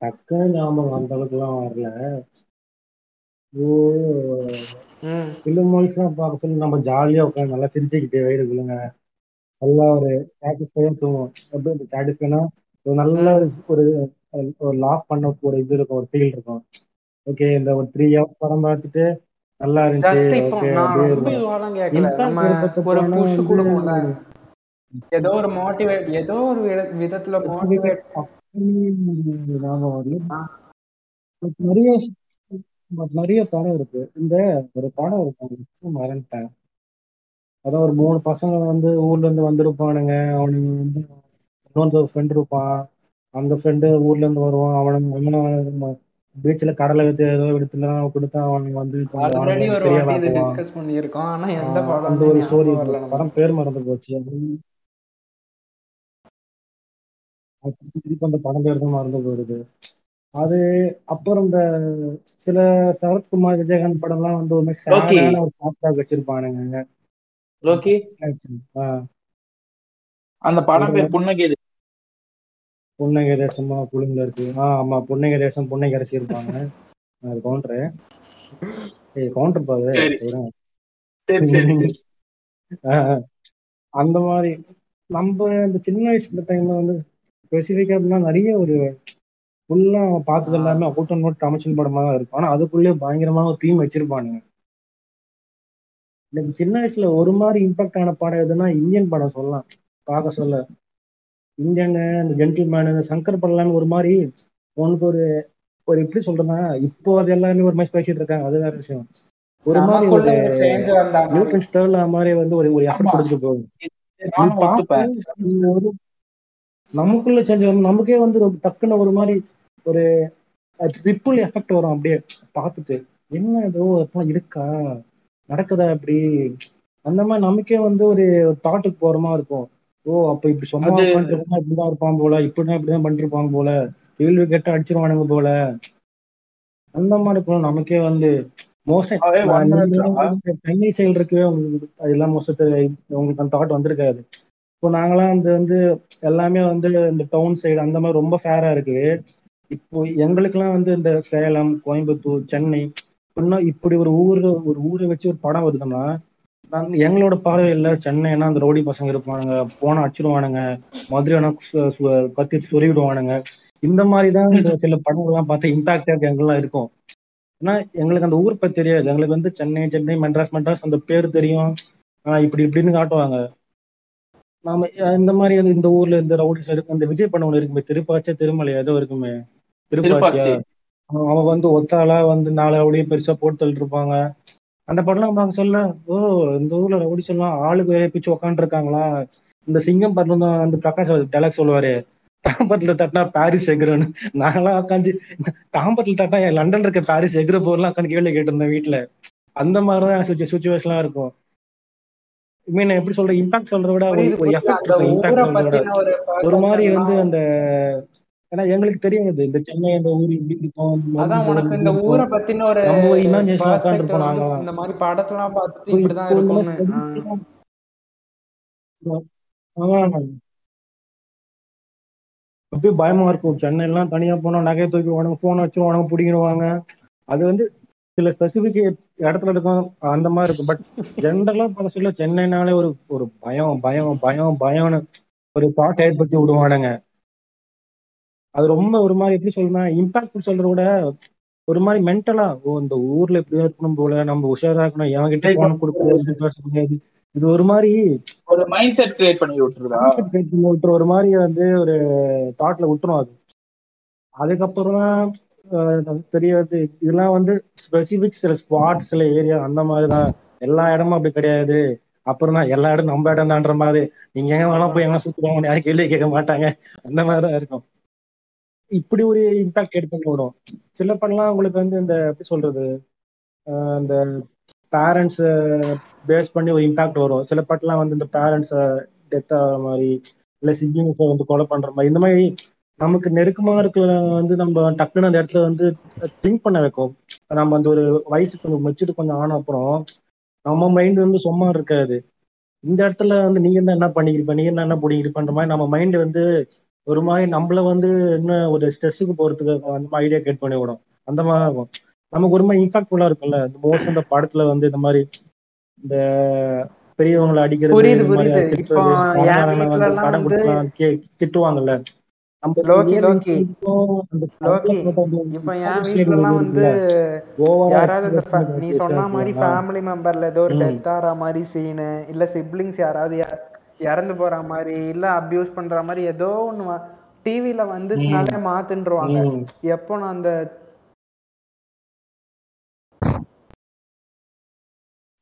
டக்குன்னு ஞாபகம் அந்த அளவுக்குலாம் வரல. ஓ. ஃபிலிம் வாய்ஸ்லாம் பார்க்க சொல்லி நம்ம ஜாலியா உட்காந்து நல்லா சிரிச்சுக்கிட்டு வயிறுக்குள்ளுங்க நல்லா ஒரு சாட்டிஸ்ஃபையா தூங்கும். எப்படி இந்த சாட்டிஸ்ஃபைனா ஒரு நல்ல ஒரு ஒரு லாஃப் பண்ண ஒரு இது இருக்கும் ஒரு ஃபீல் இருக்கும். ஓகே இந்த ஒரு த்ரீ ஹவர்ஸ் படம் பார்த்துட்டு நல்லா இருந்துச்சு
ஏதோ ஒரு மோட்டிவேட் ஏதோ ஒரு விதத்துல மோட்டிவேட்
நிறைய நிறைய படம் இருக்கு. இந்த ஒரு படம் இருக்கு. மறந்துட்டேன். அதான் ஒரு மூணு பசங்க வந்து ஊர்ல இருந்து வந்திருப்பானுங்க. அவனுங்க வந்து இன்னொரு ஃப்ரெண்ட் இருப்பான். அந்த ஃப்ரெண்டு ஊர்ல இருந்து வருவான். அவனும் அவனும் பீச்ல கடலை வித்து ஏதோ எடுத்துலாம் கொடுத்தா அவன் வந்து அந்த ஒரு ஸ்டோரி படம் பேர் மறந்து போச்சு. திருப்பி அந்த படம் பேர் தான் மறந்து போயிடுது. அது அப்புறம் இந்த சில சரத்குமார் விஜயகாந்த் படம்லாம் வந்து ஒரு மாதிரி ஒரு பாட்டாக வச்சிருப்பானுங்க. ஆஹ்
அந்த படம் பேர் புன்னகை.
புன்னகை தேசமா புழுங்கரிசி ஆஹ் ஆமா புன்னகை தேசம் புன்னகை அரிசி இருப்பாங்க. அது கவுண்டரு ஏய் கவுண்டர் ஆஹ் அந்த மாதிரி நம்ம இந்த சின்ன வயசுல டைம்ல வந்து ஸ்பெசிஃபிக்கா அப்படின்னா நிறைய ஒரு ஃபுல்லா பார்த்தது எல்லாமே அவுட் அண்ட் அவுட் தமிழ் படமா தான் இருக்கும். ஆனா அதுக்குள்ளே பயங்கரமான ஒரு தீம் வச்சிருப்பானுங்க. எனக்கு சின்ன வயசுல ஒரு மாதிரி இம்பாக்ட் ஆன படம் எதுனா இந்தியன் படம் சொல்லலாம். பார்க்க சொல்ல. இந்தியன் இந்த ஜென்டில்மேன் இந்த சங்கர் படம்லாம் ஒரு மாதிரி உனக்கு ஒரு ஒரு எப்படி சொல்றேன்னா இப்போ அது எல்லாருமே ஒரு மாதிரி பேசிட்டு இருக்காங்க. அது வேற விஷயம். ஒரு மாதிரி ஒரு நியூட்டன் ஸ்டர்லா மாதிரி வந்து ஒரு ஒரு எஃபர்ட் கொடுத்துட்டு ஒரு நமக்குள்ள சேஞ்ச் நமக்கே வந்து டக்குன்னு ஒரு மாதிரி ஒரு ட்ரிப்புள் எஃபெக்ட் வரும் அப்படியே. பார்த்துட்டு என்ன ஏதோ அப்பெல்லாம் இருக்கா? நடக்குதா அப்படி அந்த மாதிரி நமக்கே வந்து ஒரு தாட்டுக்கு போற மாதிரி இருக்கும். ஓ அப்ப இப்படி உட்காந்துட்டு இப்படிதான் இருப்பான் போல இப்படிதான் இப்படிதான் பண்ணிருப்பான் போல கேள்வி கேட்டு அடிச்சிருவானுங்க போல. அந்த மாதிரி போல நமக்கே வந்து மோஸ்ட்
மினிட்ரா
சென்னை சைடு இருக்கவே உங்களுக்கு அதெல்லாம் மோஸ்ட் உங்களுக்கு அந்த தாட் வந்திருக்காது. இப்போ நாங்களாம் வந்து வந்து எல்லாமே வந்து இந்த டவுன் சைடு அந்த மாதிரி ரொம்ப ஃபேரா இருக்கு இப்போ எங்களுக்கெல்லாம் வந்து இந்த சேலம் கோயம்புத்தூர் சென்னை இன்னும் இப்படி ஒரு ஊர் ஒரு ஊரை வச்சு ஒரு படம் வருதுன்னா நாங்க எங்களோட பார்வையில சென்னைனா அந்த ரவுடி பசங்க இருப்பானுங்க. போனா அச்சுடுவானுங்க மதுரைனா சு- கத்தி சொறிவிடுவானுங்க இந்த மாதிரி தான் இந்த சில படங்கள்லாம் பார்த்தா இம்பாக்டா எங்கெல்லாம் இருக்கும். ஏன்னா எங்களுக்கு அந்த ஊர் பத்தி தெரியாது. எங்களுக்கு வந்து சென்னை சென்னை மெட்ராஸ் மெட்ராஸ் அந்த பேர் தெரியும். ஆஹ் இப்படி இப்படின்னு காட்டுவாங்க. நாம இந்த மாதிரி இந்த ஊர்ல இந்த ரவுடி இருக்கு இந்த விஜய் படம் ஒண்ணு இருக்குமே. திருப்பாச்சே திருமலை ஏதோ இருக்குமே.
திருப்பாச்சி.
அவன் வந்து ஒத்தாளா வந்து நாலு ரவுடியும் பெருசா போட்டு தள்ளிட்டு இருப்பாங்க. அந்த படம்லாம் பார்க்க சொல்ல ஓ இந்த ஊர்ல ரவுடி சொல்லலாம் ஆளுக்கு வேற பிச்சு உக்காந்துருக்காங்களா? இந்த சிங்கம் படத்துல தான் வந்து பிரகாஷ் டைலாக் சொல்லுவாரு. தாம்பரத்துல தட்டினா பாரிஸ் எகுறன்னு நாங்களாம் உட்காந்து தாம்பரத்துல தட்டினா என் லண்டன்ல இருக்க பாரிஸ் எகுற போர்லாம் உட்காந்து கேள்வி கேட்டிருந்தேன் வீட்டுல அந்த மாதிரிதான் சுச்சுவேஷன்லாம் இருக்கும். மீன் எப்படி சொல்ற இம்பாக்ட் சொல்றத விட ஒரு மாதிரி வந்து அந்த ஏன்னா எங்களுக்கு தெரியாது இந்த சென்னை இந்த ஊர் இப்படி இருக்கும்
அதான் உனக்கு இந்த
இருக்கும்
ஊரை பத்தின ஒரு
இமேஜினேஷன்
வந்து
நாங்களாம்
இந்த மாதிரி படத்தெல்லாம் பார்த்துட்டு
இப்போ
இப்படிதான்
ஸ்டடிஸ்லாம் அப்படியே பயமா இருக்கும். சென்னையெல்லாம் தனியா போனா நகையை தூக்கி உடனே போன் வச்சு உடனே பிடிங்கிடுவாங்க அது வந்து சில ஸ்பெசிபிக் இடத்துல இருக்கும். அந்த மாதிரி இருக்கும். பட் ஜென்ரலா பார்க்க சொல்ல சென்னைனாலே ஒரு ஒரு பயம் பயம் பயம் பயம்னு ஒரு தாட் ஏற்படுத்தி விடுவானுங்க. அது ரொம்ப ஒரு மாதிரி எப்படி சொல்லணும் இம்பாக்ட் சொல்றத விட ஒரு மாதிரி மென்டலா ஓ இந்த ஊர்ல இப்படி இருக்கணும் போல நம்ம உஷாரா இருக்கணும் எவன்கிட்ட
Like
போன கொடுக்க பேச முடியாது இது ஒரு மாதிரி
ஒரு மைண்ட் செட் கிரியேட் பண்ணி விட்டுருதா?
create பண்ணி விட்டுற ஒரு மாதிரி வந்து ஒரு தாட்ல விட்டுரும் அது. அதுக்கப்புறம் தான் தெரியாது. இதெல்லாம் வந்து ஸ்பெசிபிக் சில ஸ்பாட் சில ஏரியா அந்த மாதிரி தான் எல்லா இடமும் அப்படி கிடையாது. அப்புறம் தான் எல்லா இடம் நம்ம இடம் தான்ற மாதிரி. நீங்க எங்க வேணா போய் எங்க சுத்துவாங்க யாரும் கேள்வி கேட்க மாட்டாங்க. அந்த மாதிரி தான் இருக்கும். இப்படி ஒரு இம்பாக்ட் எடுத்துன்னு விடும் சில படம்லாம் உங்களுக்கு வந்து இந்த எப்படி சொல்றது அஹ் இந்த பேரண்ட்ஸ் பேஸ் பண்ணி ஒரு இம்பாக்ட் வரும். சில பாட்டுலாம் வந்து இந்த பேரண்ட்ஸ் டெத் ஆகிற மாதிரி இல்ல சிப்ளிங்ஸை வந்து கொலை பண்ற மாதிரி இந்த மாதிரி நமக்கு நெருக்கமா இருக்கிற வந்து நம்ம டக்குன்னு அந்த இடத்துல வந்து திங்க் பண்ண வைக்கும். நம்ம அந்த ஒரு வயசு கொஞ்சம் மெச்சூர் கொஞ்சம் ஆன அப்புறம் நம்ம மைண்ட் வந்து சும்மா இருக்காது. இந்த இடத்துல வந்து நீ என்ன என்ன பண்ணிருப்ப நீ என்ன என்ன பிடிக்கிருப்பன்ற மாதிரி நம்ம மைண்ட் வந்து ஒரு மாதிரி நம்மள வந்து இன்னும் ஒரு ஸ்ட்ரெஸ்ஸுக்கு போறதுக்கு அந்த மாதிரி ஐடியா கிரியேட் பண்ணி விடும். அந்த மாதிரி இருக்கும் நமக்கு ஒரு மாதிரி இம்பாக்ட்ஃபுல்லா இருக்கும்ல. இந்த மோஸ்ட் இந்த படத்துல வந்து இந்த மாதிரி இந்த பெரியவங்களை அடிக்கிறது திட்டுவாங்கல்ல.
நீ சொன்ன மாதிரி. ஃபேமிலி மெம்பர்ல ஏதோ ஒரு. டெத் ஆகிற மாதிரி சீனு இல்ல சிப்ளிங்ஸ் யாராவது இறந்து போற மாதிரி இல்ல அபியூஸ் பண்ற மாதிரி ஏதோ ஒண்ணு டிவில வந்துச்சுனாலே மாத்துன்றுவாங்க. எப்போ நான் அந்த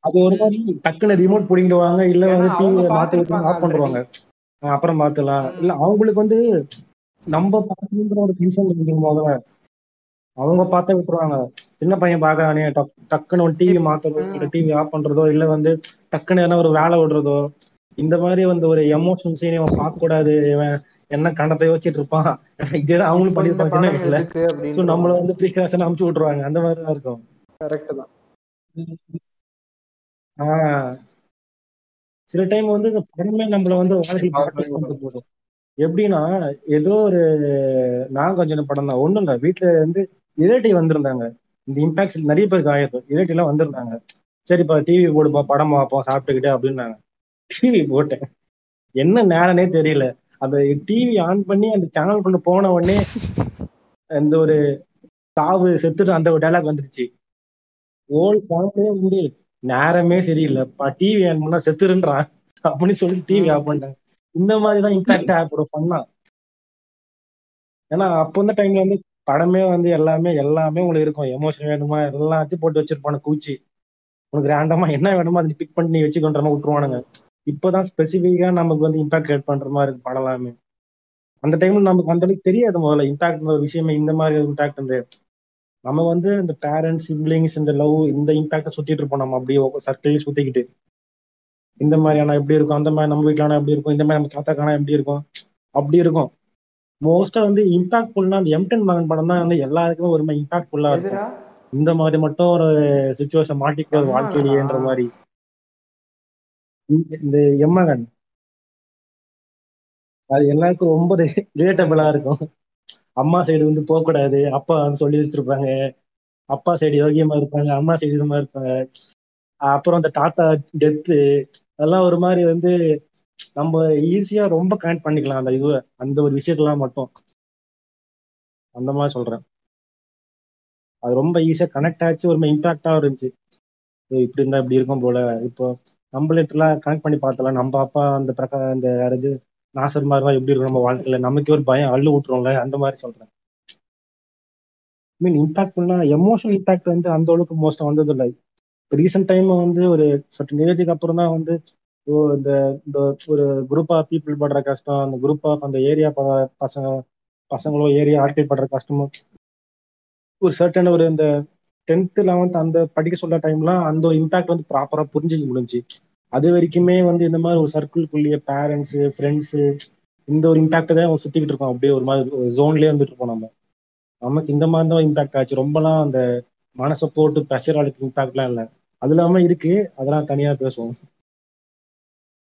அது ஒரு மாதிரி டக்குன்னு ரிமோட் பிடிங்கிடுவாங்க இல்ல வந்து
அவங்க
டிவி மாத்தி விட்டு ஆஃப் பண்ணுவாங்க அப்புறம் மாத்தலாம். இல்ல அவங்களுக்கு வந்து நம்ம பார்க்கணுன்ற ஒரு கன்சர்ன் இருக்கு முதல்ல. அவங்க பார்த்தா விட்டுருவாங்க. சின்ன பையன் பாக்குறானே டக் டக்குன்னு ஒரு டிவி மாத்துறதோ இல்ல டிவி ஆஃப் பண்றதோ இல்ல வந்து டக்குன்னு எதனா ஒரு வேலை விடுறதோ இந்த மாதிரி வந்து ஒரு எமோஷனல் சீன் இவன் பார்க்க கூடாது இவன் என்ன கண்டத்தை யோசிச்சுட்டு இருப்பான். இதேதான் அவங்களும் பண்ணிருப்பாங்க சின்ன வயசுல. சோ நம்மள வந்து ப்ரீகாஷன் அமுச்சு விட்டுருவாங்க. அந்த மாதிரி தான் இருக்கும்.
கரெக்ட் தான்.
ஆஹ் சில டைம் வந்து இந்த படமே நம்மள வந்து வாழ்க்கையில் ப்ராக்டிஸ் பண்ணிட்டு போதும். எப்படின்னா ஏதோ ஒரு நாகார்ஜுன படம் தான். ஒண்ணும் இல்ல. வீட்டுல வந்து ரிலேட்டிவ் வந்திருந்தாங்க. இந்த இம்பாக்ட் நிறைய பேருக்கு ஆயிருக்கும் ரிலேட்டிவ் எல்லாம் வந்திருந்தாங்க. சரிப்பா டிவி போடுப்பா படம் பார்ப்போம் சாப்பிட்டுக்கிட்டு அப்படின்னாங்க. டிவி போட்டேன். என்ன நேரனே தெரியல. அந்த டிவி ஆன் பண்ணி அந்த சேனல் கொண்டு போன உடனே அந்த ஒரு சாவு செத்துட்டு அந்த ஒரு டைலாக் வந்துருச்சு. ஓல் ஃபேமிலியே வந்து நேரமே சரியில்லைப்பா டிவி ஆன் பண்ணா செத்துருன்றான். அப்படின்னு சொல்லி டிவி ஆஃப் பண்ணிட்டாங்க. இந்த மாதிரிதான் இம்பாக்ட் ஆப்போட பண்ணா ஏன்னா அப்போ இந்த டைம்ல வந்து படமே வந்து எல்லாமே எல்லாமே உங்களுக்கு இருக்கும். எமோஷன் வேணுமா? எல்லாத்தையும் போட்டு வச்சிருப்பானு கூச்சி. உனக்கு ரேண்டமா என்ன வேணுமோ அதை பிக் பண்ணி வச்சுக்கொன்ற மாதிரி விட்டுருவானுங்க. இப்போதான் ஸ்பெசிஃபிக்கா நமக்கு வந்து இம்பாக்ட் கிரியேட் பண்ற மாதிரி இருக்கு படம் எல்லாமே அந்த டைம்ல நமக்கு அந்த அளவுக்கு தெரியாது முதல்ல இம்பாக்ட் ஒரு விஷயமே இந்த மாதிரி இம்பாக்ட் வந்து. நம்ம வந்து இந்த பேரண்ட்ஸ் சிப்ளிங்ஸ் இந்த லவ் இந்த இம்பாக்ட சுத்திட்டு இருப்போம். நம்ம அப்படியே சர்க்கிள் சுத்திக்கிட்டு. இந்த மாதிரி ஆனா எப்படி இருக்கும் அந்த மாதிரி நம்ம வீட்டுல ஆனா எப்படி இருக்கும் இந்த மாதிரி நம்ம தாத்தா காணா எப்படி இருக்கும் அப்படி இருக்கும். மோஸ்டா வந்து இம்பாக்ட்ஃபுல்னா அந்த எம்டன் மகன் படம் தான் வந்து எல்லாருக்குமே ஒரு மாதிரி இம்பாக்ட்ஃபுல்லா இருக்கும்.
எதிரா
இந்த மாதிரி மட்டும் ஒரு சுச்சுவேஷன் மாட்டிக்கிறது வாழ்க்கையிலேன்ற மாதிரி. இந்த- எம்மகன் அது எல்லாருக்கும் ரொம்ப ரிலேட்டபிளா இருக்கும். அம்மா சைடு வந்து போக கூடாது அப்பா வந்து சொல்லி வச்சிருப்பாங்க. அப்பா சைடு யோகியமா இருப்பாங்க. அம்மா சைடு இதுமா இருப்பாங்க. அப்புறம் அந்த தாத்தா டெத்து அதெல்லாம் ஒரு மாதிரி வந்து நம்ம ஈஸியா ரொம்ப கனெக்ட் பண்ணிக்கலாம். அந்த இது அந்த ஒரு விஷயத்தெல்லாம் மட்டும். அந்த மாதிரி சொல்றேன். அது ரொம்ப ஈஸியா கனெக்ட் ஆச்சு. ஒரு இம்பாக்டா இருந்துச்சு. இப்படி இருந்தா இப்படி இருக்கும் போல. இப்போ நம்மளேட்டெல்லாம் கனெக்ட் பண்ணி பார்த்தலாம் நம்ம அப்பா அந்த பிரகா அந்த யாராவது நாசர் மாதிரிலாம் எப்படி இருக்கும் நம்ம வாழ்க்கையில. நமக்கே ஒரு பயம் அள்ளு விட்டுருவோம்ல அந்த மாதிரி சொல்றேன். மீன் இம்பாக்ட்னா எமோஷனல் இம்பாக்ட் வந்து அந்த அளவுக்கு மோஸ்டா வந்தது இல்லை. ரீசெண்ட் டைம் வந்து ஒரு சற்று ஏஜுக்கு அப்புறம் தான் வந்து ஓ இந்த இந்த ஒரு குரூப் ஆஃப் பீப்புள் படுற கஷ்டம் அந்த குரூப் ஆஃப் அந்த ஏரியா பசங்க பசங்களோ ஏரியா ஆட்கள் படுற கஷ்டமோ ஒரு சர்டன் ஒரு இந்த டென்த் லெவன்த் அந்த படிக்க சொல்ற டைம்லாம் அந்த இம்பாக்ட் வந்து ப்ராப்பரா புரிஞ்சுக்க முடிஞ்சு அது வரைக்குமே வந்து இந்த மாதிரி ஒரு சர்க்கிள்குள்ளேயே பேரண்ட்ஸ் ஃப்ரெண்ட்ஸ் இந்த ஒரு இம்பாக்ட் தான் சுத்திக்கிட்டு இருக்கோம். அப்படியே ஒரு மாதிரி ஜோன்லயே வந்துட்டு இருப்போம் நம்ம. நமக்கு இந்த மாதிரி தான் இம்பாக்ட் ஆச்சு. ரொம்பலாம் அந்த மனசை போட்டு ப்ரெஷர் அழுத்து இம்பாக்ட்லாம் இல்லை. அது இல்லாம இருக்கு. அதெல்லாம் தனியா பேசுவோம்.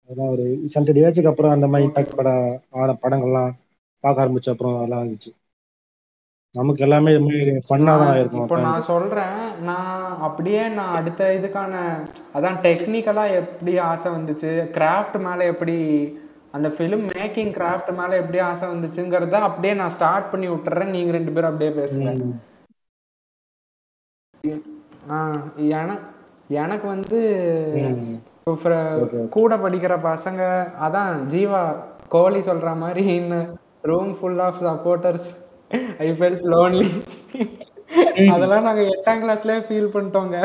அதெல்லாம் ஒரு சென்டர் ஏஜுக்கு அப்புறம் அந்த மாதிரி இம்பாக்ட் பட ஆன படங்கள்லாம் பார்க்க ஆரம்பிச்ச அப்புறம் அதெல்லாம் இருந்துச்சு. நமக்கு எல்லாமே ஃபன்னா தான் இருக்கும்
இப்போ நான் சொல்றேன் நான் அப்படியே நான் அடுத்த இதுக்கான அதான் டெக்னிக்கலா எப்படி ஆசை வந்துச்சு கிராஃப்ட் மேல எப்படி அந்த ஃபிலிம் மேக்கிங் கிராஃப்ட் மேல எப்படி ஆசை வந்துச்சுங்கிறத அப்படியே நான் ஸ்டார்ட் பண்ணி விட்டுறேன். நீங்க ரெண்டு பேரும் அப்படியே பேசுங்க. என எனக்கு வந்து கூட படிக்கிற பசங்க அதான் ஜீவா கோலி சொல்ற மாதிரி இந்த room full of supporters I felt lonely அதெல்லாம் நாங்க எட்டாம் கிளாஸ்லயே ஃபீல் பண்ணிட்டோங்க.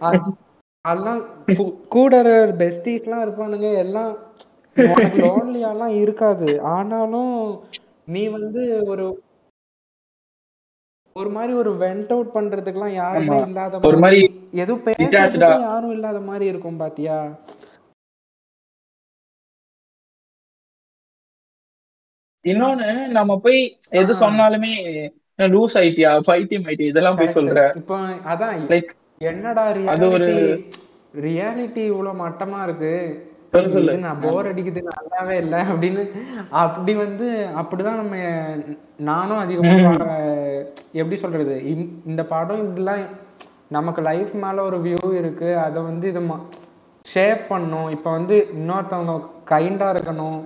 அது- அதெல்லாம் கூட பெஸ்டிஸ்லாம் இருப்பானுங்க எல்லாம் லோன்லியாலாம் இருக்காது. ஆனாலும் நீ வந்து ஒரு ஒரு மாதிரி ஒரு வெண்ட் அவுட் பண்றதுக்குலாம் யாருமே
ஆமா.
இல்லாத
மாதிரி
எதுவும் யாரும் இல்லாத மாதிரி இருக்கும் பாத்தியா?
இன்னொன்னு நம்ம போய் எது. சொன்னாலுமே லூஸ் ஆயிட்டியா? பைத்தியம் ஆயிட்டியா? இதெல்லாம் போய் சொல்ற.
இப்போ அதான்
லைக்
என்னடா
அது ஒரு-
ரியாலிட்டி இவ்வளவு மட்டமா இருக்கு. நான் போர் அடிக்குது நல்லாவே இல்லை அப்படின்னு அப்படி வந்து அப்படிதான் நம்ம நானும் அதிகமா பா- எப்படி சொல்றது? இந்த- படம் இப்படிலாம் நமக்கு லைஃப் மேல ஒரு வியூ இருக்கு. அதை வந்து இது ஷேப் பண்ணும். இப்போ வந்து இன்னொருத்தவங்க கைண்டா இருக்கணும்.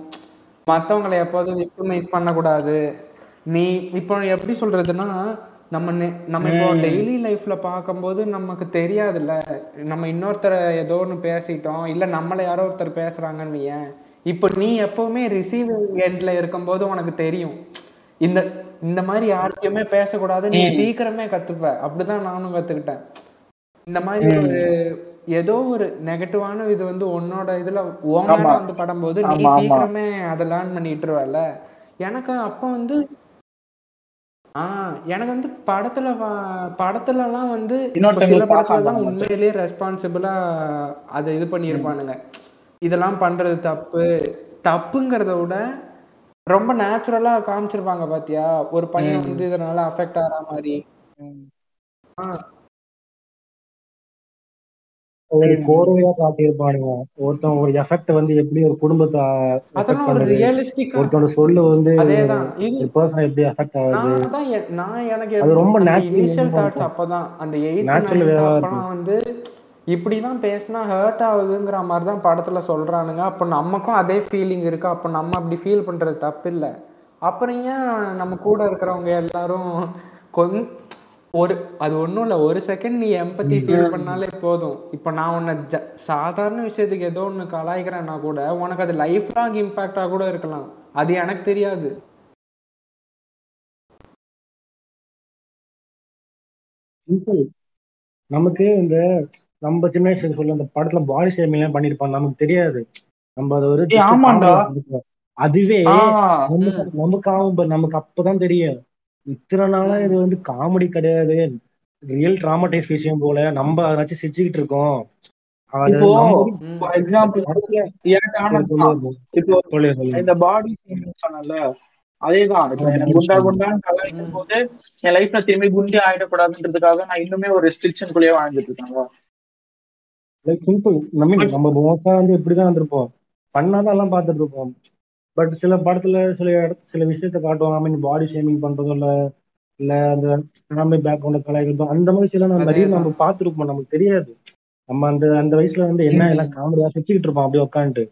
மற்றவங்களை எப்போதும் விக்டிமைஸ் பண்ணக்கூடாது. நீ இப்போ எப்படி சொல்றதுன்னா நம்ம நம்ம இப்போ டெய்லி லைஃப்ல பார்க்கும்போது நமக்கு தெரியாதுல்ல. நம்ம இன்னொருத்தரை ஏதோ ஒன்று பேசிட்டோம். இல்ல நம்மளை யாரோ ஒருத்தர் பேசுறாங்கன்னு ஏன் இப்போ நீ எப்பவுமே ரிசீவிங் எண்ட்ல இருக்கும்போது உனக்கு தெரியும். இந்த இந்த மாதிரி யார்கிட்டயுமே பேசக்கூடாது நீ சீக்கிரமே கத்துப்ப. அப்படிதான் நானும் கத்துக்கிட்டேன். இந்த மாதிரி ஒரு ஏதோ ஒரு நெகட்டிவான இது வந்து உன்னோட இதுல
ஆமா.
வந்து படும்போது நீ. சீக்கிரமே அதை லேர்ன் பண்ணிட்டுருவல எனக்கு அப்போ வந்து ஆஹ் எனக்கு வந்து படத்துல வ- படத்துலலாம் வந்து சில படத்துல தான் உண்மையிலேயே ரெஸ்பான்சிபிளா அதை இது பண்ணியிருப்பானுங்க இதெல்லாம் பண்றது தப்பு. தப்புங்கிறத விட ரொம்ப நேச்சுரலா காமிச்சிருப்பாங்க பாத்தியா? ஒரு பையன் வந்து இதனால அஃபெக்ட் ஆகிற மாதிரி.
ஒரு கோர்வையா காட்டியிருப்பானுங்க. ஒருத்தன் ஒரு எஃபெக்ட் வந்து எப்படி ஒரு குடும்பத்தை
அதெல்லாம் ஒரு
ஒருத்தனோட சொல்லு வந்து ஒரு பர்சன் எப்படி எஃபெக்ட் ஆகுது?
நான் எனக்கு
அது ரொம்ப
இனிஷியல் தாட்ஸ் அப்பதான். அந்த வந்து இப்படிலாம் பேசினா ஹர்ட் ஆகுதுங்கிற மாதிரி தான் படத்துல சொல்றானுங்க. அப்போ நமக்கும் அதே ஃபீலிங் இருக்கு. அப்போ நம்ம அப்படி ஃபீல் பண்றது தப்பு இல்லை அப்புறம் ஏன் நம்ம கூட இருக்கிறவங்க எல்லாரும் கொஞ் ஒரு அது ஒன்றும் இல்லை ஒரு செகண்ட் நீ எம்பத்தி ஃபீல் பண்ணாலே போதும். இப்போ நான் உன்னை ஜ சாதாரண விஷயத்துக்கு ஏதோ ஒன்று கலாய்க்கிறேன்னா கூட உனக்கு அது லைஃப் லாங் இம்பேக்டாக கூட இருக்கலாம். அது எனக்கு தெரியாது.
நமக்கு இந்த நம்ம சின்ன வயசுல சொல்ல அந்த படத்துல பாடி ஷேமிங் எல்லாம் பண்ணிருப்பாங்க. நமக்கு தெரியாது. நம்ம அதை ஒரு. அதுவே நமக்கு நமக்கு ஆகும் நமக்கு அப்பதான் தெரியும். இத்தனை நாளா இது வந்து காமெடி கிடையாது. ரியல் டிராமடைஸ் விஷயம் போல. நம்ம அதை வச்சு சிரிச்சுக்கிட்டு இருக்கோம்.
இந்த பாடி சொன்னல அதேதான். குண்டா குண்டான்னு கலாய்க்கும் போது என் லைஃப்ல திரும்பி குண்டி ஆயிடக்கூடாதுன்றதுக்காக நான் இன்னுமே ஒரு ரெஸ்ட்ரிக்ஷன் குள்ளேயே வாழ்ந்துட்டு இருக்கேன்
லைக் சிம்பிள் நம்ம நம்ம மோஸ்டா வந்து இப்படிதான் இருந்திருப்போம். பண்ணாதான் எல்லாம் பார்த்துட்டு இருப்போம். பட் சில படத்துல சில இடத்து சில விஷயத்த காட்டுவாங்க. மீன் பாடி ஷேமிங் பண்றதோ இல்ல இல்ல அந்த ஃபேமிலி பேக்ரவுண்ட் கலாய்க்கிறதோ அந்த மாதிரி சில நம்ம நிறைய நம்ம பார்த்துருப்போம். நமக்கு தெரியாது. நம்ம அந்த அந்த வயசுல வந்து என்ன எல்லாம் காமெடியா சுத்திக்கிட்டு இருப்போம் அப்படியே உட்காந்துட்டு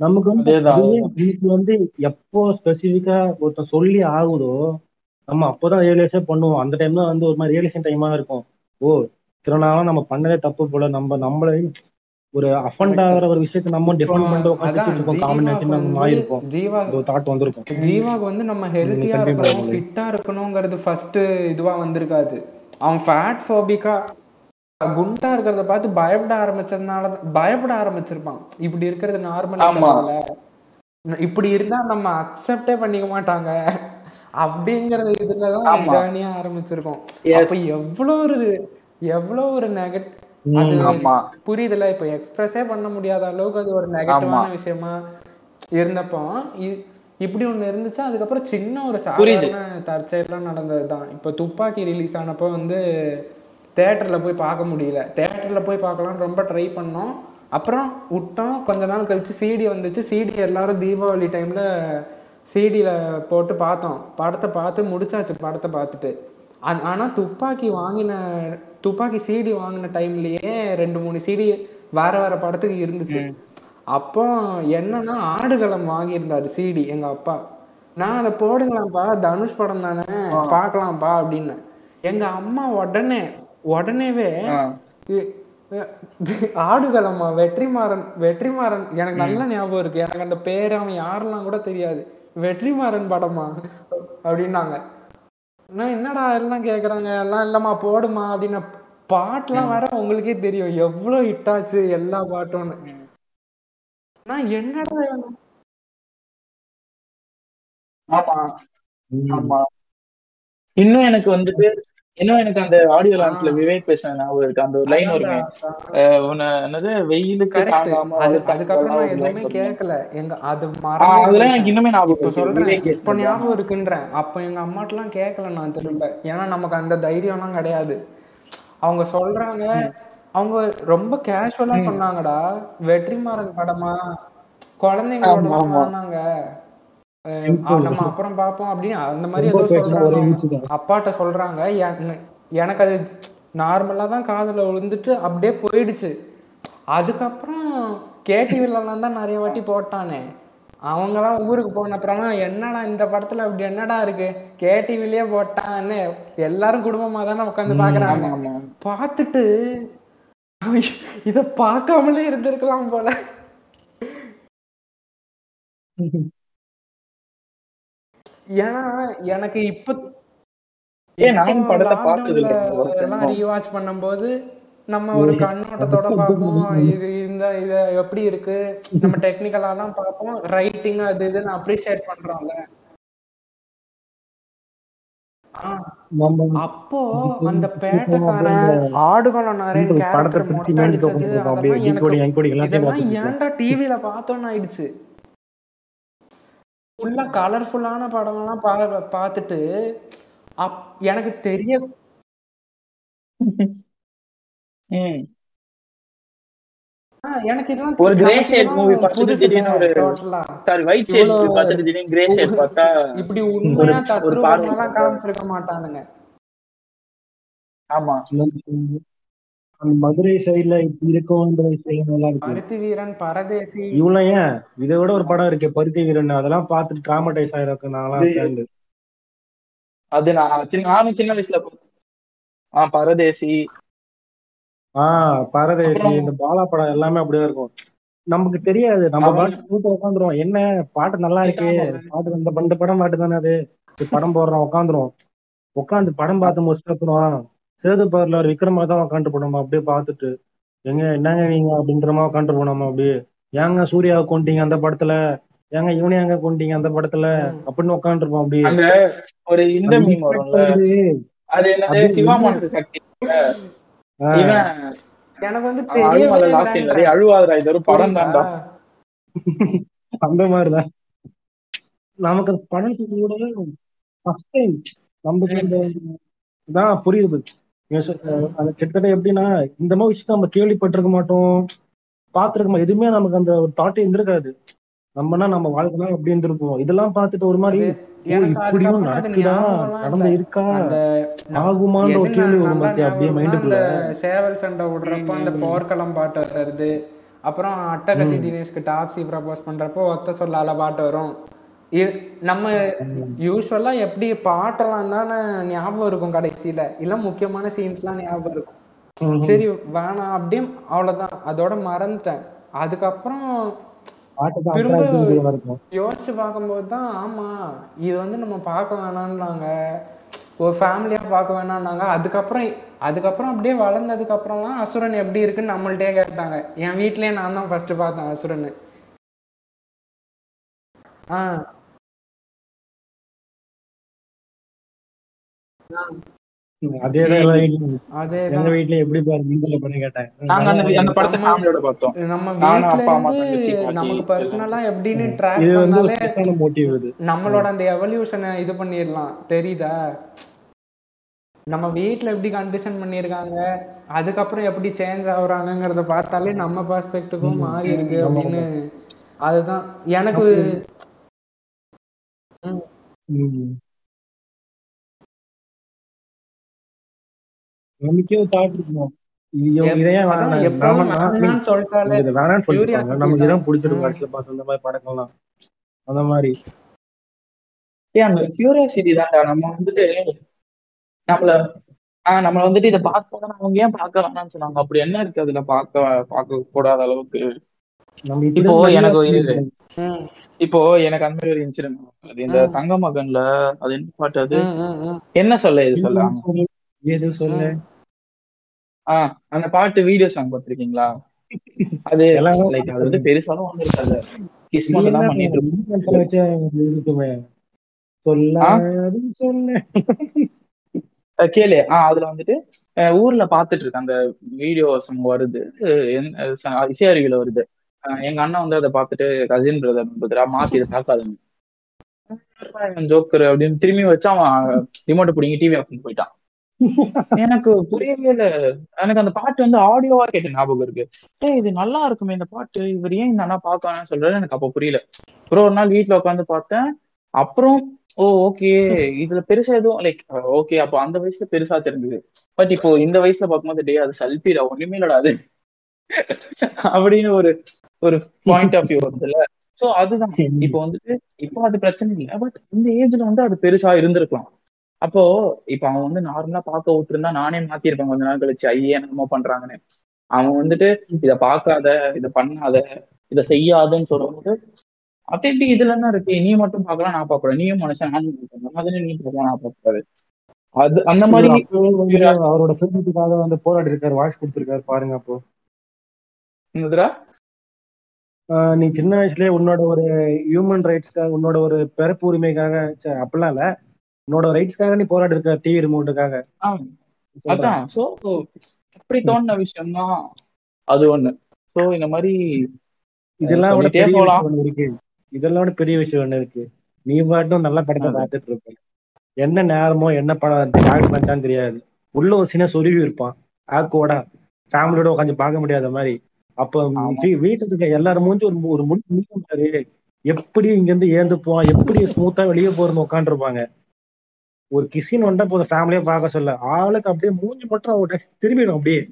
நமக்கு வந்து இன்னைக்கு வந்து எப்போ ஸ்பெசிபிக்கா ஒருத்தன் சொல்லி ஆகுதோ நம்ம அப்போதான் ரியலைஸே பண்ணுவோம். அந்த டைம் தான் வந்து ஒரு மாதிரி ரியலைசேஷன் டைமா இருக்கும். ஓ நாளா நம்ம பண்ணதே தப்பு போல. நம்ம நம்மளே ஒரு அஃபண்ட் ஆகிற ஒரு விஷயத்தை நம்ம டிஃபெண்ட் பண்ணிட்டு உட்காந்து
அதான்
இருக்கோம் காமெடி
ஜீவாக்கு
நம்ம
வந்து
ஆயிருப்போம்
ஜீவா
தாட் வந்திருக்கும்.
ஜீவாக்கு வந்து நம்ம ஹெல்த்தியா இருக்கணும். ஃபிட்டா இருக்கணுங்கிறது ஃபர்ஸ்ட் இதுவா வந்திருக்காது. அவன் ஃபேட் ஃபோபிக்கா குண்டா இருக்கிறத பார்த்து பயப்பட ஆரம்பிச்சதுனால தான் பயப்பட ஆரம்பிச்சிருப்பான். இப்படி இருக்கிறது நார்மல். இப்படி இருந்தா நம்ம அக்செப்டே பண்ணிக்க மாட்டாங்க. அப்படிங்கறது இதுலதான். ஜேர்னியா ஆரம்பிச்சிருக்கோம். அப்ப எவ்வளவு ஒரு எவ்வளவு ஒரு நெகட் அது புரியுதுல இப்ப எக்ஸ்பிரஸே பண்ண முடியாத அளவுக்கு அது ஒரு நெகட்டிவான விஷயமா இருந்தப்போ இ- இப்படி ஒண்ணு இருந்துச்சு அதுக்கப்புறம் சின்ன ஒரு. சாதாரண தற்செயலாம் நடந்ததுதான். இப்ப துப்பாக்கி ரிலீஸ் ஆனப்போ வந்து தேட்டர்ல போய் பார்க்க முடியல. தேட்டர்ல போய் பார்க்கலாம்னு ரொம்ப ட்ரை பண்ணோம். அப்புறம் விட்டோம். கொஞ்ச நாள் கழிச்சு சிடி வந்துச்சு. சிடி எல்லாரும் தீபாவளி டைம்ல சிடியில் போட்டு பார்த்தோம். படத்தை பார்த்து முடிச்சாச்சு படத்தை பார்த்துட்டு. ஆனா துப்பாக்கி வாங்கின துப்பாக்கி சிடி வாங்கின டைம்லயே ரெண்டு மூணு சிடி வேற வேற படத்துக்கு இருந்துச்சு. அப்போ என்னன்னா ஆடுகளம் வாங்கியிருந்தாரு சிடி எங்க அப்பா. நான் அதை போடுங்களாம்ப்பா தனுஷ் படம் தானே பார்க்கலாம்ப்பா அப்படின்னு. எங்க அம்மா உடனே உடனேவே
ஆ.
இ- அஹ் ஆடுகளமா வெற்றிமாறன் வெற்றிமாறன் எனக்கு நல்ல ஞாபகம் இருக்கு. எனக்கு அந்த பேர் அவன் யாரெல்லாம் கூட தெரியாது. வெற்றிமாறன் படமா அப்படின்னாங்க. நான் என்னடா எல்லாம் கேக்குறாங்க? எல்லாம் இல்லம்மா போடுமா அப்படின்னு பாட்டுலாம் வேற உங்களுக்கே தெரியும். எவ்வளவு ஹிட் ஆச்சு எல்லா பாட்டும்னு நான் என்னடா
ஆமா. ஆமா. இன்னும் எனக்கு வந்துட்டு இன்னும் எனக்கு அந்த ஆடியோ லான்ச்ல விவேக் பேசின ஞாபகம் இருக்கு. அந்த ஒரு லைன் வருமே. என்னது வெயிலுக்கு தாங்காம
அதுக்கப்புறம் எதுவுமே. கேட்கல எங்க அது
அதெல்லாம் எனக்கு. இன்னுமே ஞாபகம்.
சொல்றேன். இப்ப. ஞாபகம் இருக்குன்றேன். அப்ப எங்க அம்மாட்டெல்லாம் கேட்கல நான் திரும்ப. ஏன்னா நமக்கு அந்த தைரியம்லாம் கிடையாது. அவங்க சொல்றாங்க அவங்க ரொம்ப கேஷுவலா சொன்னாங்கடா. வெற்றிமாறன் படமா? குழந்தைங்களோட அஹ் நம்ம அப்புறம் பார்ப்போம் அப்படின்னு அந்த மாதிரி ஏதோ சொல்றாங்க. அப்பாட்ட சொல்றாங்க. என- எனக்கு அது நார்மலா தான் காதுல விழுந்துட்டு அப்படியே போயிடுச்சு. அதுக்கப்புறம் கேடிவிலலாம் தான் நிறைய வாட்டி போட்டானே. அவங்கலாம் ஊருக்கு போன அப்புறம் என்னடா இந்த படத்துல அப்படி என்னடா இருக்கு? கேடிவிலேயே போட்டான்னு எல்லாரும் குடும்பமா தானே உட்காந்து பாக்குறாங்க. பார்த்துட்டு இத பார்க்காமலே இருந்திருக்கலாம் போல. ஏன்னா எனக்கு இப்ப. ரீவாட்ச் பண்ணும்போது நம்ம ஒரு கண்ணோட்டத்தோட பார்ப்போம். இது இந்த இத எப்படி இருக்கு? நம்ம டெக்னிக்கலாலாம் பார்ப்போம். ரைட்டிங் அது இதுன்னு அப்ரிஷியேட் பண்றோம்ல. அப்போ அந்த பேட்டைக்காரன் ஆடுகளம் நிறைய கேரக்டர் மொட்டை அடிச்சது அதெல்லாம் எனக்கு இதெல்லாம். ஏன்டா டிவில பார்த்தோன்னு ஆயிடுச்சு. ஃபுல்லா கலர்ஃபுல்லான படம்லாம் பா பார்த்துட்டு அப் எனக்கு தெரிய எனக்கு இதெல்லாம்
ஒரு கிரே ஷேட் மூவி பார்த்துட்டு திடீர்னு ஒரு சாரி ஒயிட் ஷேட் பார்த்துட்டு திடீர்னு கிரே ஷேட் பார்த்தா
இப்படி உண்மையா
ஒரு
தத்ரூபமெல்லாம்
பார்வை
காமிச்சிருக்க மாட்டானுங்க.
ஆமா.
அந்த மதுரை சைடுல இப்படி இருக்கும்ன்ற விஷயம் நல்லா இருக்கு.
பருத்தி வீரன் பரதேசி.
இவ்வளவு ஏன்? இதை விட ஒரு படம் இருக்கு பருத்தி வீரன். அதெல்லாம் பார்த்துட்டு டிராமடைஸ் ஆயிருக்கு நான்லாம்.
அது நான் சின்ன நானும் சின்ன வயசுல பார்த்தேன். ஆ பரதேசி.
ஆஹ் பரதேசி இந்த பாலா படம் எல்லாமே அப்படிதான் இருக்கும். நமக்கு தெரியாது. நம்ம பாட்டு கூட்ட உட்காந்துருவோம். என்ன? பாட்டு நல்லா இருக்கே. பாட்டு இந்த படம் பாட்டு தானே அது? படம் போடுறோம் உட்காந்துரும் உட்காந்து படம் பார்த்து முடிச்சுட்டு சேது பவர்ல ஒரு விக்ரமா தான் உட்காந்து போனோம் அப்படியே பார்த்துட்டு எங்க என்னங்க நீங்க? அப்படின்ற மாதிரி உட்காந்து போனோம் அப்படியே ஏங்க சூர்யாவை கொண்டீங்க அந்த படத்துல? ஏங்க இவனை ஏங்க கொண்டீங்க அந்த படத்துல. அப்படின்னு உட்காந்துருப்போம் அப்படியே.
அங்க ஒரு இந்த
வந்து
அது என்னது?
அப்படியே
சிவா மனசு சக்தி.
எனக்கு வந்து
அவன் அழுவாத லாஸ்ட் சீன்ல டேய் அழுவாதடா இது ஒரு படம் தான்டா.
அந்த மாதிரிதான். நமக்கு படம் கூட ஃபர்ஸ்ட் டைம் நமக்கு இதான் புரியுது. அது கிட்டத்தட்ட எப்படின்னா இந்த மாதிரி விஷயத்த நம்ம கேள்விப்பட்டிருக்க மாட்டோம். பார்த்திருக்க எதுவுமே நமக்கு அந்த ஒரு தாட்டே இருந்திருக்காது. நம்மனா நம்ம வாழ்க்கைலாம் அப்படி இருந்திருப்போம்? இதெல்லாம் பார்த்துட்டு ஒரு மாதிரி இப்படியும் நடக்குதா? நடந்து. இருக்கா?
அந்த
ஆகுமான்ற ஒரு கேள்வி வரும் பார்த்தியா அப்படியே மைண்டுக்குள்ள
சேவல் சண்டை விடுறப்போ அந்த போர்க்களம் பாட்டு வர்றது அப்புறம் அட்டகத்தி தினேஷ்க்கு டாப்ஸி ப்ரப்போஸ் பண்றப்போ ஒத்த சொல்லால பாட்டு வரும். நம்ம யூஸ்வலா எப்படி பாட்டெல்லாம் தானே ஞாபகம் இருக்கும் கடைசியில. இல்ல முக்கியமான சீன்ஸ்லாம் ஞாபகம் இருக்கும். சரி வேணாம் அப்படியே அவ்வளவுதான். அதோட மறந்துட்டேன். அதுக்கப்புறம் திரும்ப யோசிச்சு பார்க்கும்போது தான் ஆமா இது வந்து நம்ம பார்க்க வேணாம்னாங்க. ஒரு ஃபேமிலியா பார்க்க வேணாம்னாங்க. அதுக்கப்புறம் அதுக்கப்புறம் அப்படியே வளர்ந்ததுக்கு அப்புறம்லாம் அசுரன் எப்படி இருக்குன்னு நம்மள்ட்டே கேட்டாங்க. என் வீட்லயே நான் தான் ஃபர்ஸ்ட் பார்த்தேன் அசுரன் ஆ.
அதேதான் எல்லா வீட்லயும்
அதே
எங்க வீட்ல எப்படி பாரு நீங்கள பண்ணி கேட்டேன்.
நாங்க அந்த அந்த படத்தை ஃபேமிலியோட பார்த்தோம்.
நம்ம
நானும்
வீட்ல
அப்பா, அம்மா,
இருந்து
தங்கச்சி, பாட்டி
நமக்கு பர்சனலா எப்படின்னு ட்ராக்
இது வந்து ஒரு
பண்ணாலே
பெருசான மோட்டிவ் இது.
நம்மளோட அந்த எவல்யூஷனை இது பண்ணிடலாம். தெரியுதா? நம்ம வீட்ல எப்படி கண்டிஷன் பண்ணியிருக்காங்க? அதுக்கப்புறம் எப்படி சேஞ்ச் ஆகுறாங்கங்கிறத பார்த்தாலே நம்ம பெர்ஸ்பெக்டிவும் மாறி இருக்கு அப்படின்னு அதுதான். எனக்கு
நமக்கு
தான்.
இதான் பிடிச்சிருக்கும்
ம்.
கடைசியில பார்த்து இந்த மாதிரி படங்கள்லாம். அந்த மாதிரி.
ஏய் அந்த கியூரியாசிட்டி தான்டா. நம்ம வந்துட்டு நம்மள ஆஹ் நம்மள வந்துட்டு இதை பார்க்க அவங்க ஏன் பார்க்க வேணாம்னு சொன்னாங்க? அப்படி என்ன இருக்கு அதுல? பார்க்க பார்க்க கூடாத அளவுக்கு. இப்போ எனக்கு இப்போ எனக்கு அந்த மாதிரி ஒரு இன்சிடென்ட் அது இந்த. தங்க மகன்ல அது என்ன பாட்டு அது. என்ன சொல்ல இது சொல்ல?
ஏது சொல்ல
ஆஹ் அந்த பாட்டு வீடியோ சாங் பார்த்திருக்கீங்களா அது லைக் அது வந்து பெருசாலும் ஒண்ணு இருக்காது. கிஸ் மட்டும் தான் பண்ணிட்டு இருக்கும். கேளு. ஆஹ் அதுல வந்துட்டு ஊர்ல பாத்துட்டு இருக்கேன். அந்த வீடியோ சாங் வருது. அஹ் என்- அஹ் ச- இசை அருவியில வருது. எங்க அண்ணன் வந்து அதை பார்த்துட்டு கசின் பிரதர் பதிலா மாத்தி இதை பார்க்காதுங்க. ஜோக்கர் அப்படின்னு திரும்பி வச்சு அவன் ரிமோட்டை பிடிங்கி டிவி ஆஃப் போயிட்டான். எனக்கு புரியவே இல்ல. எனக்கு அந்த பாட்டு வந்து ஆடியோவா கேட்ட ஞாபகம் இருக்கு. ஏய் இது நல்லா இருக்குமே இந்த பாட்டு. இவர் ஏன் இந்த அண்ணா பார்க்கலாம்னு சொல்றாரு எனக்கு அப்ப புரியல. அப்புறம் ஒரு நாள் வீட்ல உட்காந்து பார்த்தேன். அப்புறம் ஓ ஓகே இதுல பெருசா எதுவும் லைக் ஓகே அப்போ அந்த வயசுல பெருசா தெரிஞ்சது. பட் இப்போ இந்த வயசுல பார்க்கும்போது டே அது சல்பிடா ஒண்ணுமே இல்லடா அது. அப்படின்னு ஒரு ஒரு பாயிண்ட் ஆஃப் வியூ வருதுல்ல. சோ அதுதான். <laughs> இப்போ வந்துட்டு இப்போ அது பிரச்சனை இல்லை. பட் இந்த ஏஜ்ல வந்து அது பெருசா இருந்திருக்கலாம். அப்போ இப்ப அவன் வந்து நார்மலா பார்க்க விட்டுருந்தா நானே மாத்திருப்பேன் கொஞ்ச நாள் கழிச்சு. ஐயே என்னமோ பண்றாங்கன்னு. அவன் வந்துட்டு இத பார்க்காத இத பண்ணாத இத செய்யாதன்னு சொல்லும்போது அது எப்படி இதுல என்ன இருக்கு? நீ மட்டும் பார்க்கலாம் நான் பார்க்கறேன் நீயும் மனுஷன் நானும் மனுஷன். மாதிரி நீ பார்க்கலாம் நான் பார்க்கக்கூடாது. அது அந்த மாதிரி
அவரோட ஃபிலிமுக்காக வந்து போராடி இருக்காரு வாய்ஸ் கொடுத்திருக்காரு பாருங்க அப்போ.
என்னதுடா?
ஆஹ் நீ சின்ன வயசுலயே உன்னோட ஒரு ஹியூமன் ரைட்ஸ்க்காக உன்னோட ஒரு பிறப்பு உரிமைக்காக அப்படிலாம் இல்ல. உன்னோட ரைட்ஸ்க்காக நீ போராடி இருக்க டிவி ரிமோட்டுக்காக
அதான். சோ அப்படி தோணுன விஷயம் தான் அது ஒண்ணு. சோ இந்த மாதிரி
இதெல்லாம் விட பெரிய ஒண்ணு இருக்கு. இதெல்லாம் விட பெரிய விஷயம் ஒண்ணு இருக்கு. நீ பாட்டும் நல்ல படத்தை. பார்த்துட்டு இருப்ப. என்ன நேரமோ என்ன படம் டாக்டர் பண்ணிச்சான்னு தெரியாது. உள்ள ஒரு சின்ன சொருவி இருப்பான். ஆக்கோட. ஃபேமிலியோட உட்காந்து பார்க்க முடியாத மாதிரி. அப்ப வீட்டுல இருக்க எல்லாரும் மூஞ்சி ஒரு ஒரு முடி முடிக்கும் பாரு எப்படி இங்க இருந்து ஏந்து போவான் எப்படி ஸ்மூத்தா வெளியே போறன்னு உட்காந்துருப்பாங்க ஒரு கிசின் வந்தா போதும் ஃபேமிலியா பார்க்க சொல்ல. ஆளுக்கு அப்படியே மூஞ்சி மட்டும் அவட்ட திரும்பிடும் அப்படியே.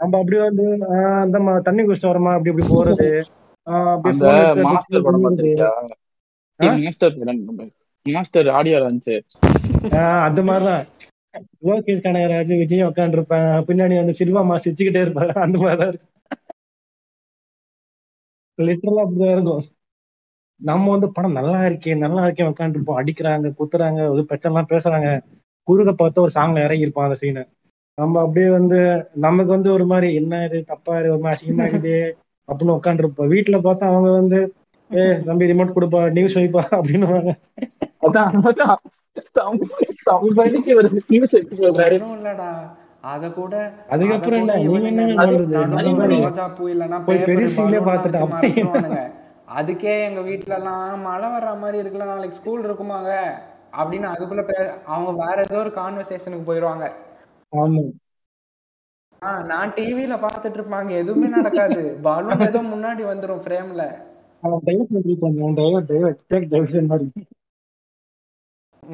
நம்ம அப்படியே வந்து அந்த தண்ணி குடிச்சிட்டு வரமா? அப்படி இப்படி போறது.
மாஸ்டர் படம் ஆடியோ இருந்துச்சு
ஆஹ் அந்த மாதிரிதான். லோகேஷ் கனகராஜ் விஜய் உட்காந்துருப்பேன் பின்னாடி அந்த சில்வா மா சிரிச்சுக்கிட்டே இருப்பாங்க அந்த மாதிரிதான் இருக்கும் லிட்டரலா அப்படிதான் இருக்கும். நம்ம வந்து படம் நல்லா இருக்கே நல்லா இருக்கே உட்காந்துருப்போம் அடிக்கிறாங்க குத்துறாங்க ஒரு பிரச்சனை பேசுறாங்க. குறுக பார்த்து ஒரு சாங்ல இறங்கி இருப்பான் அந்த சீனை நம்ம அப்படியே வந்து நமக்கு வந்து ஒரு மாதிரி என்ன இது தப்பா இது ஒரு மாதிரி அசிங்கமா இருக்குது அப்படின்னு உட்காந்துருப்போம் வீட்டுல பார்த்தா அவங்க வந்து ஏ தம்பி ரிமோட் கொடுப்பா நியூஸ் வைப்பா அப்படின்னு
அத கூட
அதுக்கப்புறம்
அத
என்ன? போய் பெரிய screen லயே
அதுக்கே எங்க வீட்ல எல்லாம் மழை வர்ற மாதிரி இருக்கலாம் நாளைக்கு ஸ்கூல் இருக்குமாங்க. அப்படின்னு அதுக்குள்ள அவங்க வேற ஏதோ ஒரு கான்வர்சேஷனுக்கு போயிருவாங்க.
ஆமா.
ஆஹ் நான் டிவில பாத்துட்டு இருப்பாங்க எதுவுமே நடக்காது. பலூன் ஏதோ முன்னாடி வந்துரும் ஃப்ரேம்ல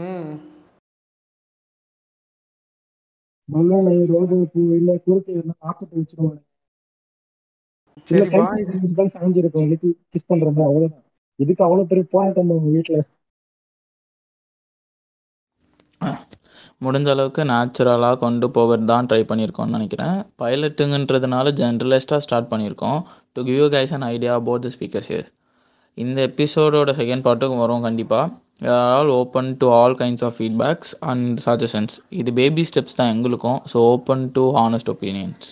ம்.
பலூன் ரோஜா பூ இல்ல இல்ல ஆப்பத்தை வச்சிருவாங்க.
சரி
கை
பாய்ஸ்
தான் சாஞ்சிருக்கும் கிஸ் பண்றது? அவ்வளவுதான். இதுக்கு அவ்வளவு பெரிய போராட்டம் உங்க வீட்டுல
முடிஞ்ச அளவுக்கு நேச்சுரலாக கொண்டு போகிறது தான் ட்ரை பண்ணியிருக்கோம்னு நினைக்கிறேன். பைலட்டுங்கன்றதுனால ஜென்ரலிஸ்ட்டாக ஸ்டார்ட் பண்ணியிருக்கோம். To give you guys an idea about the speakers years இந்த எபிசோடோட செகண்ட் பார்ட்டுக்கு வரும் கண்டிப்பாக all open to all kinds of feedbacks and suggestions இது பேபி ஸ்டெப்ஸ் தான் எங்களுக்கும். So open to honest opinions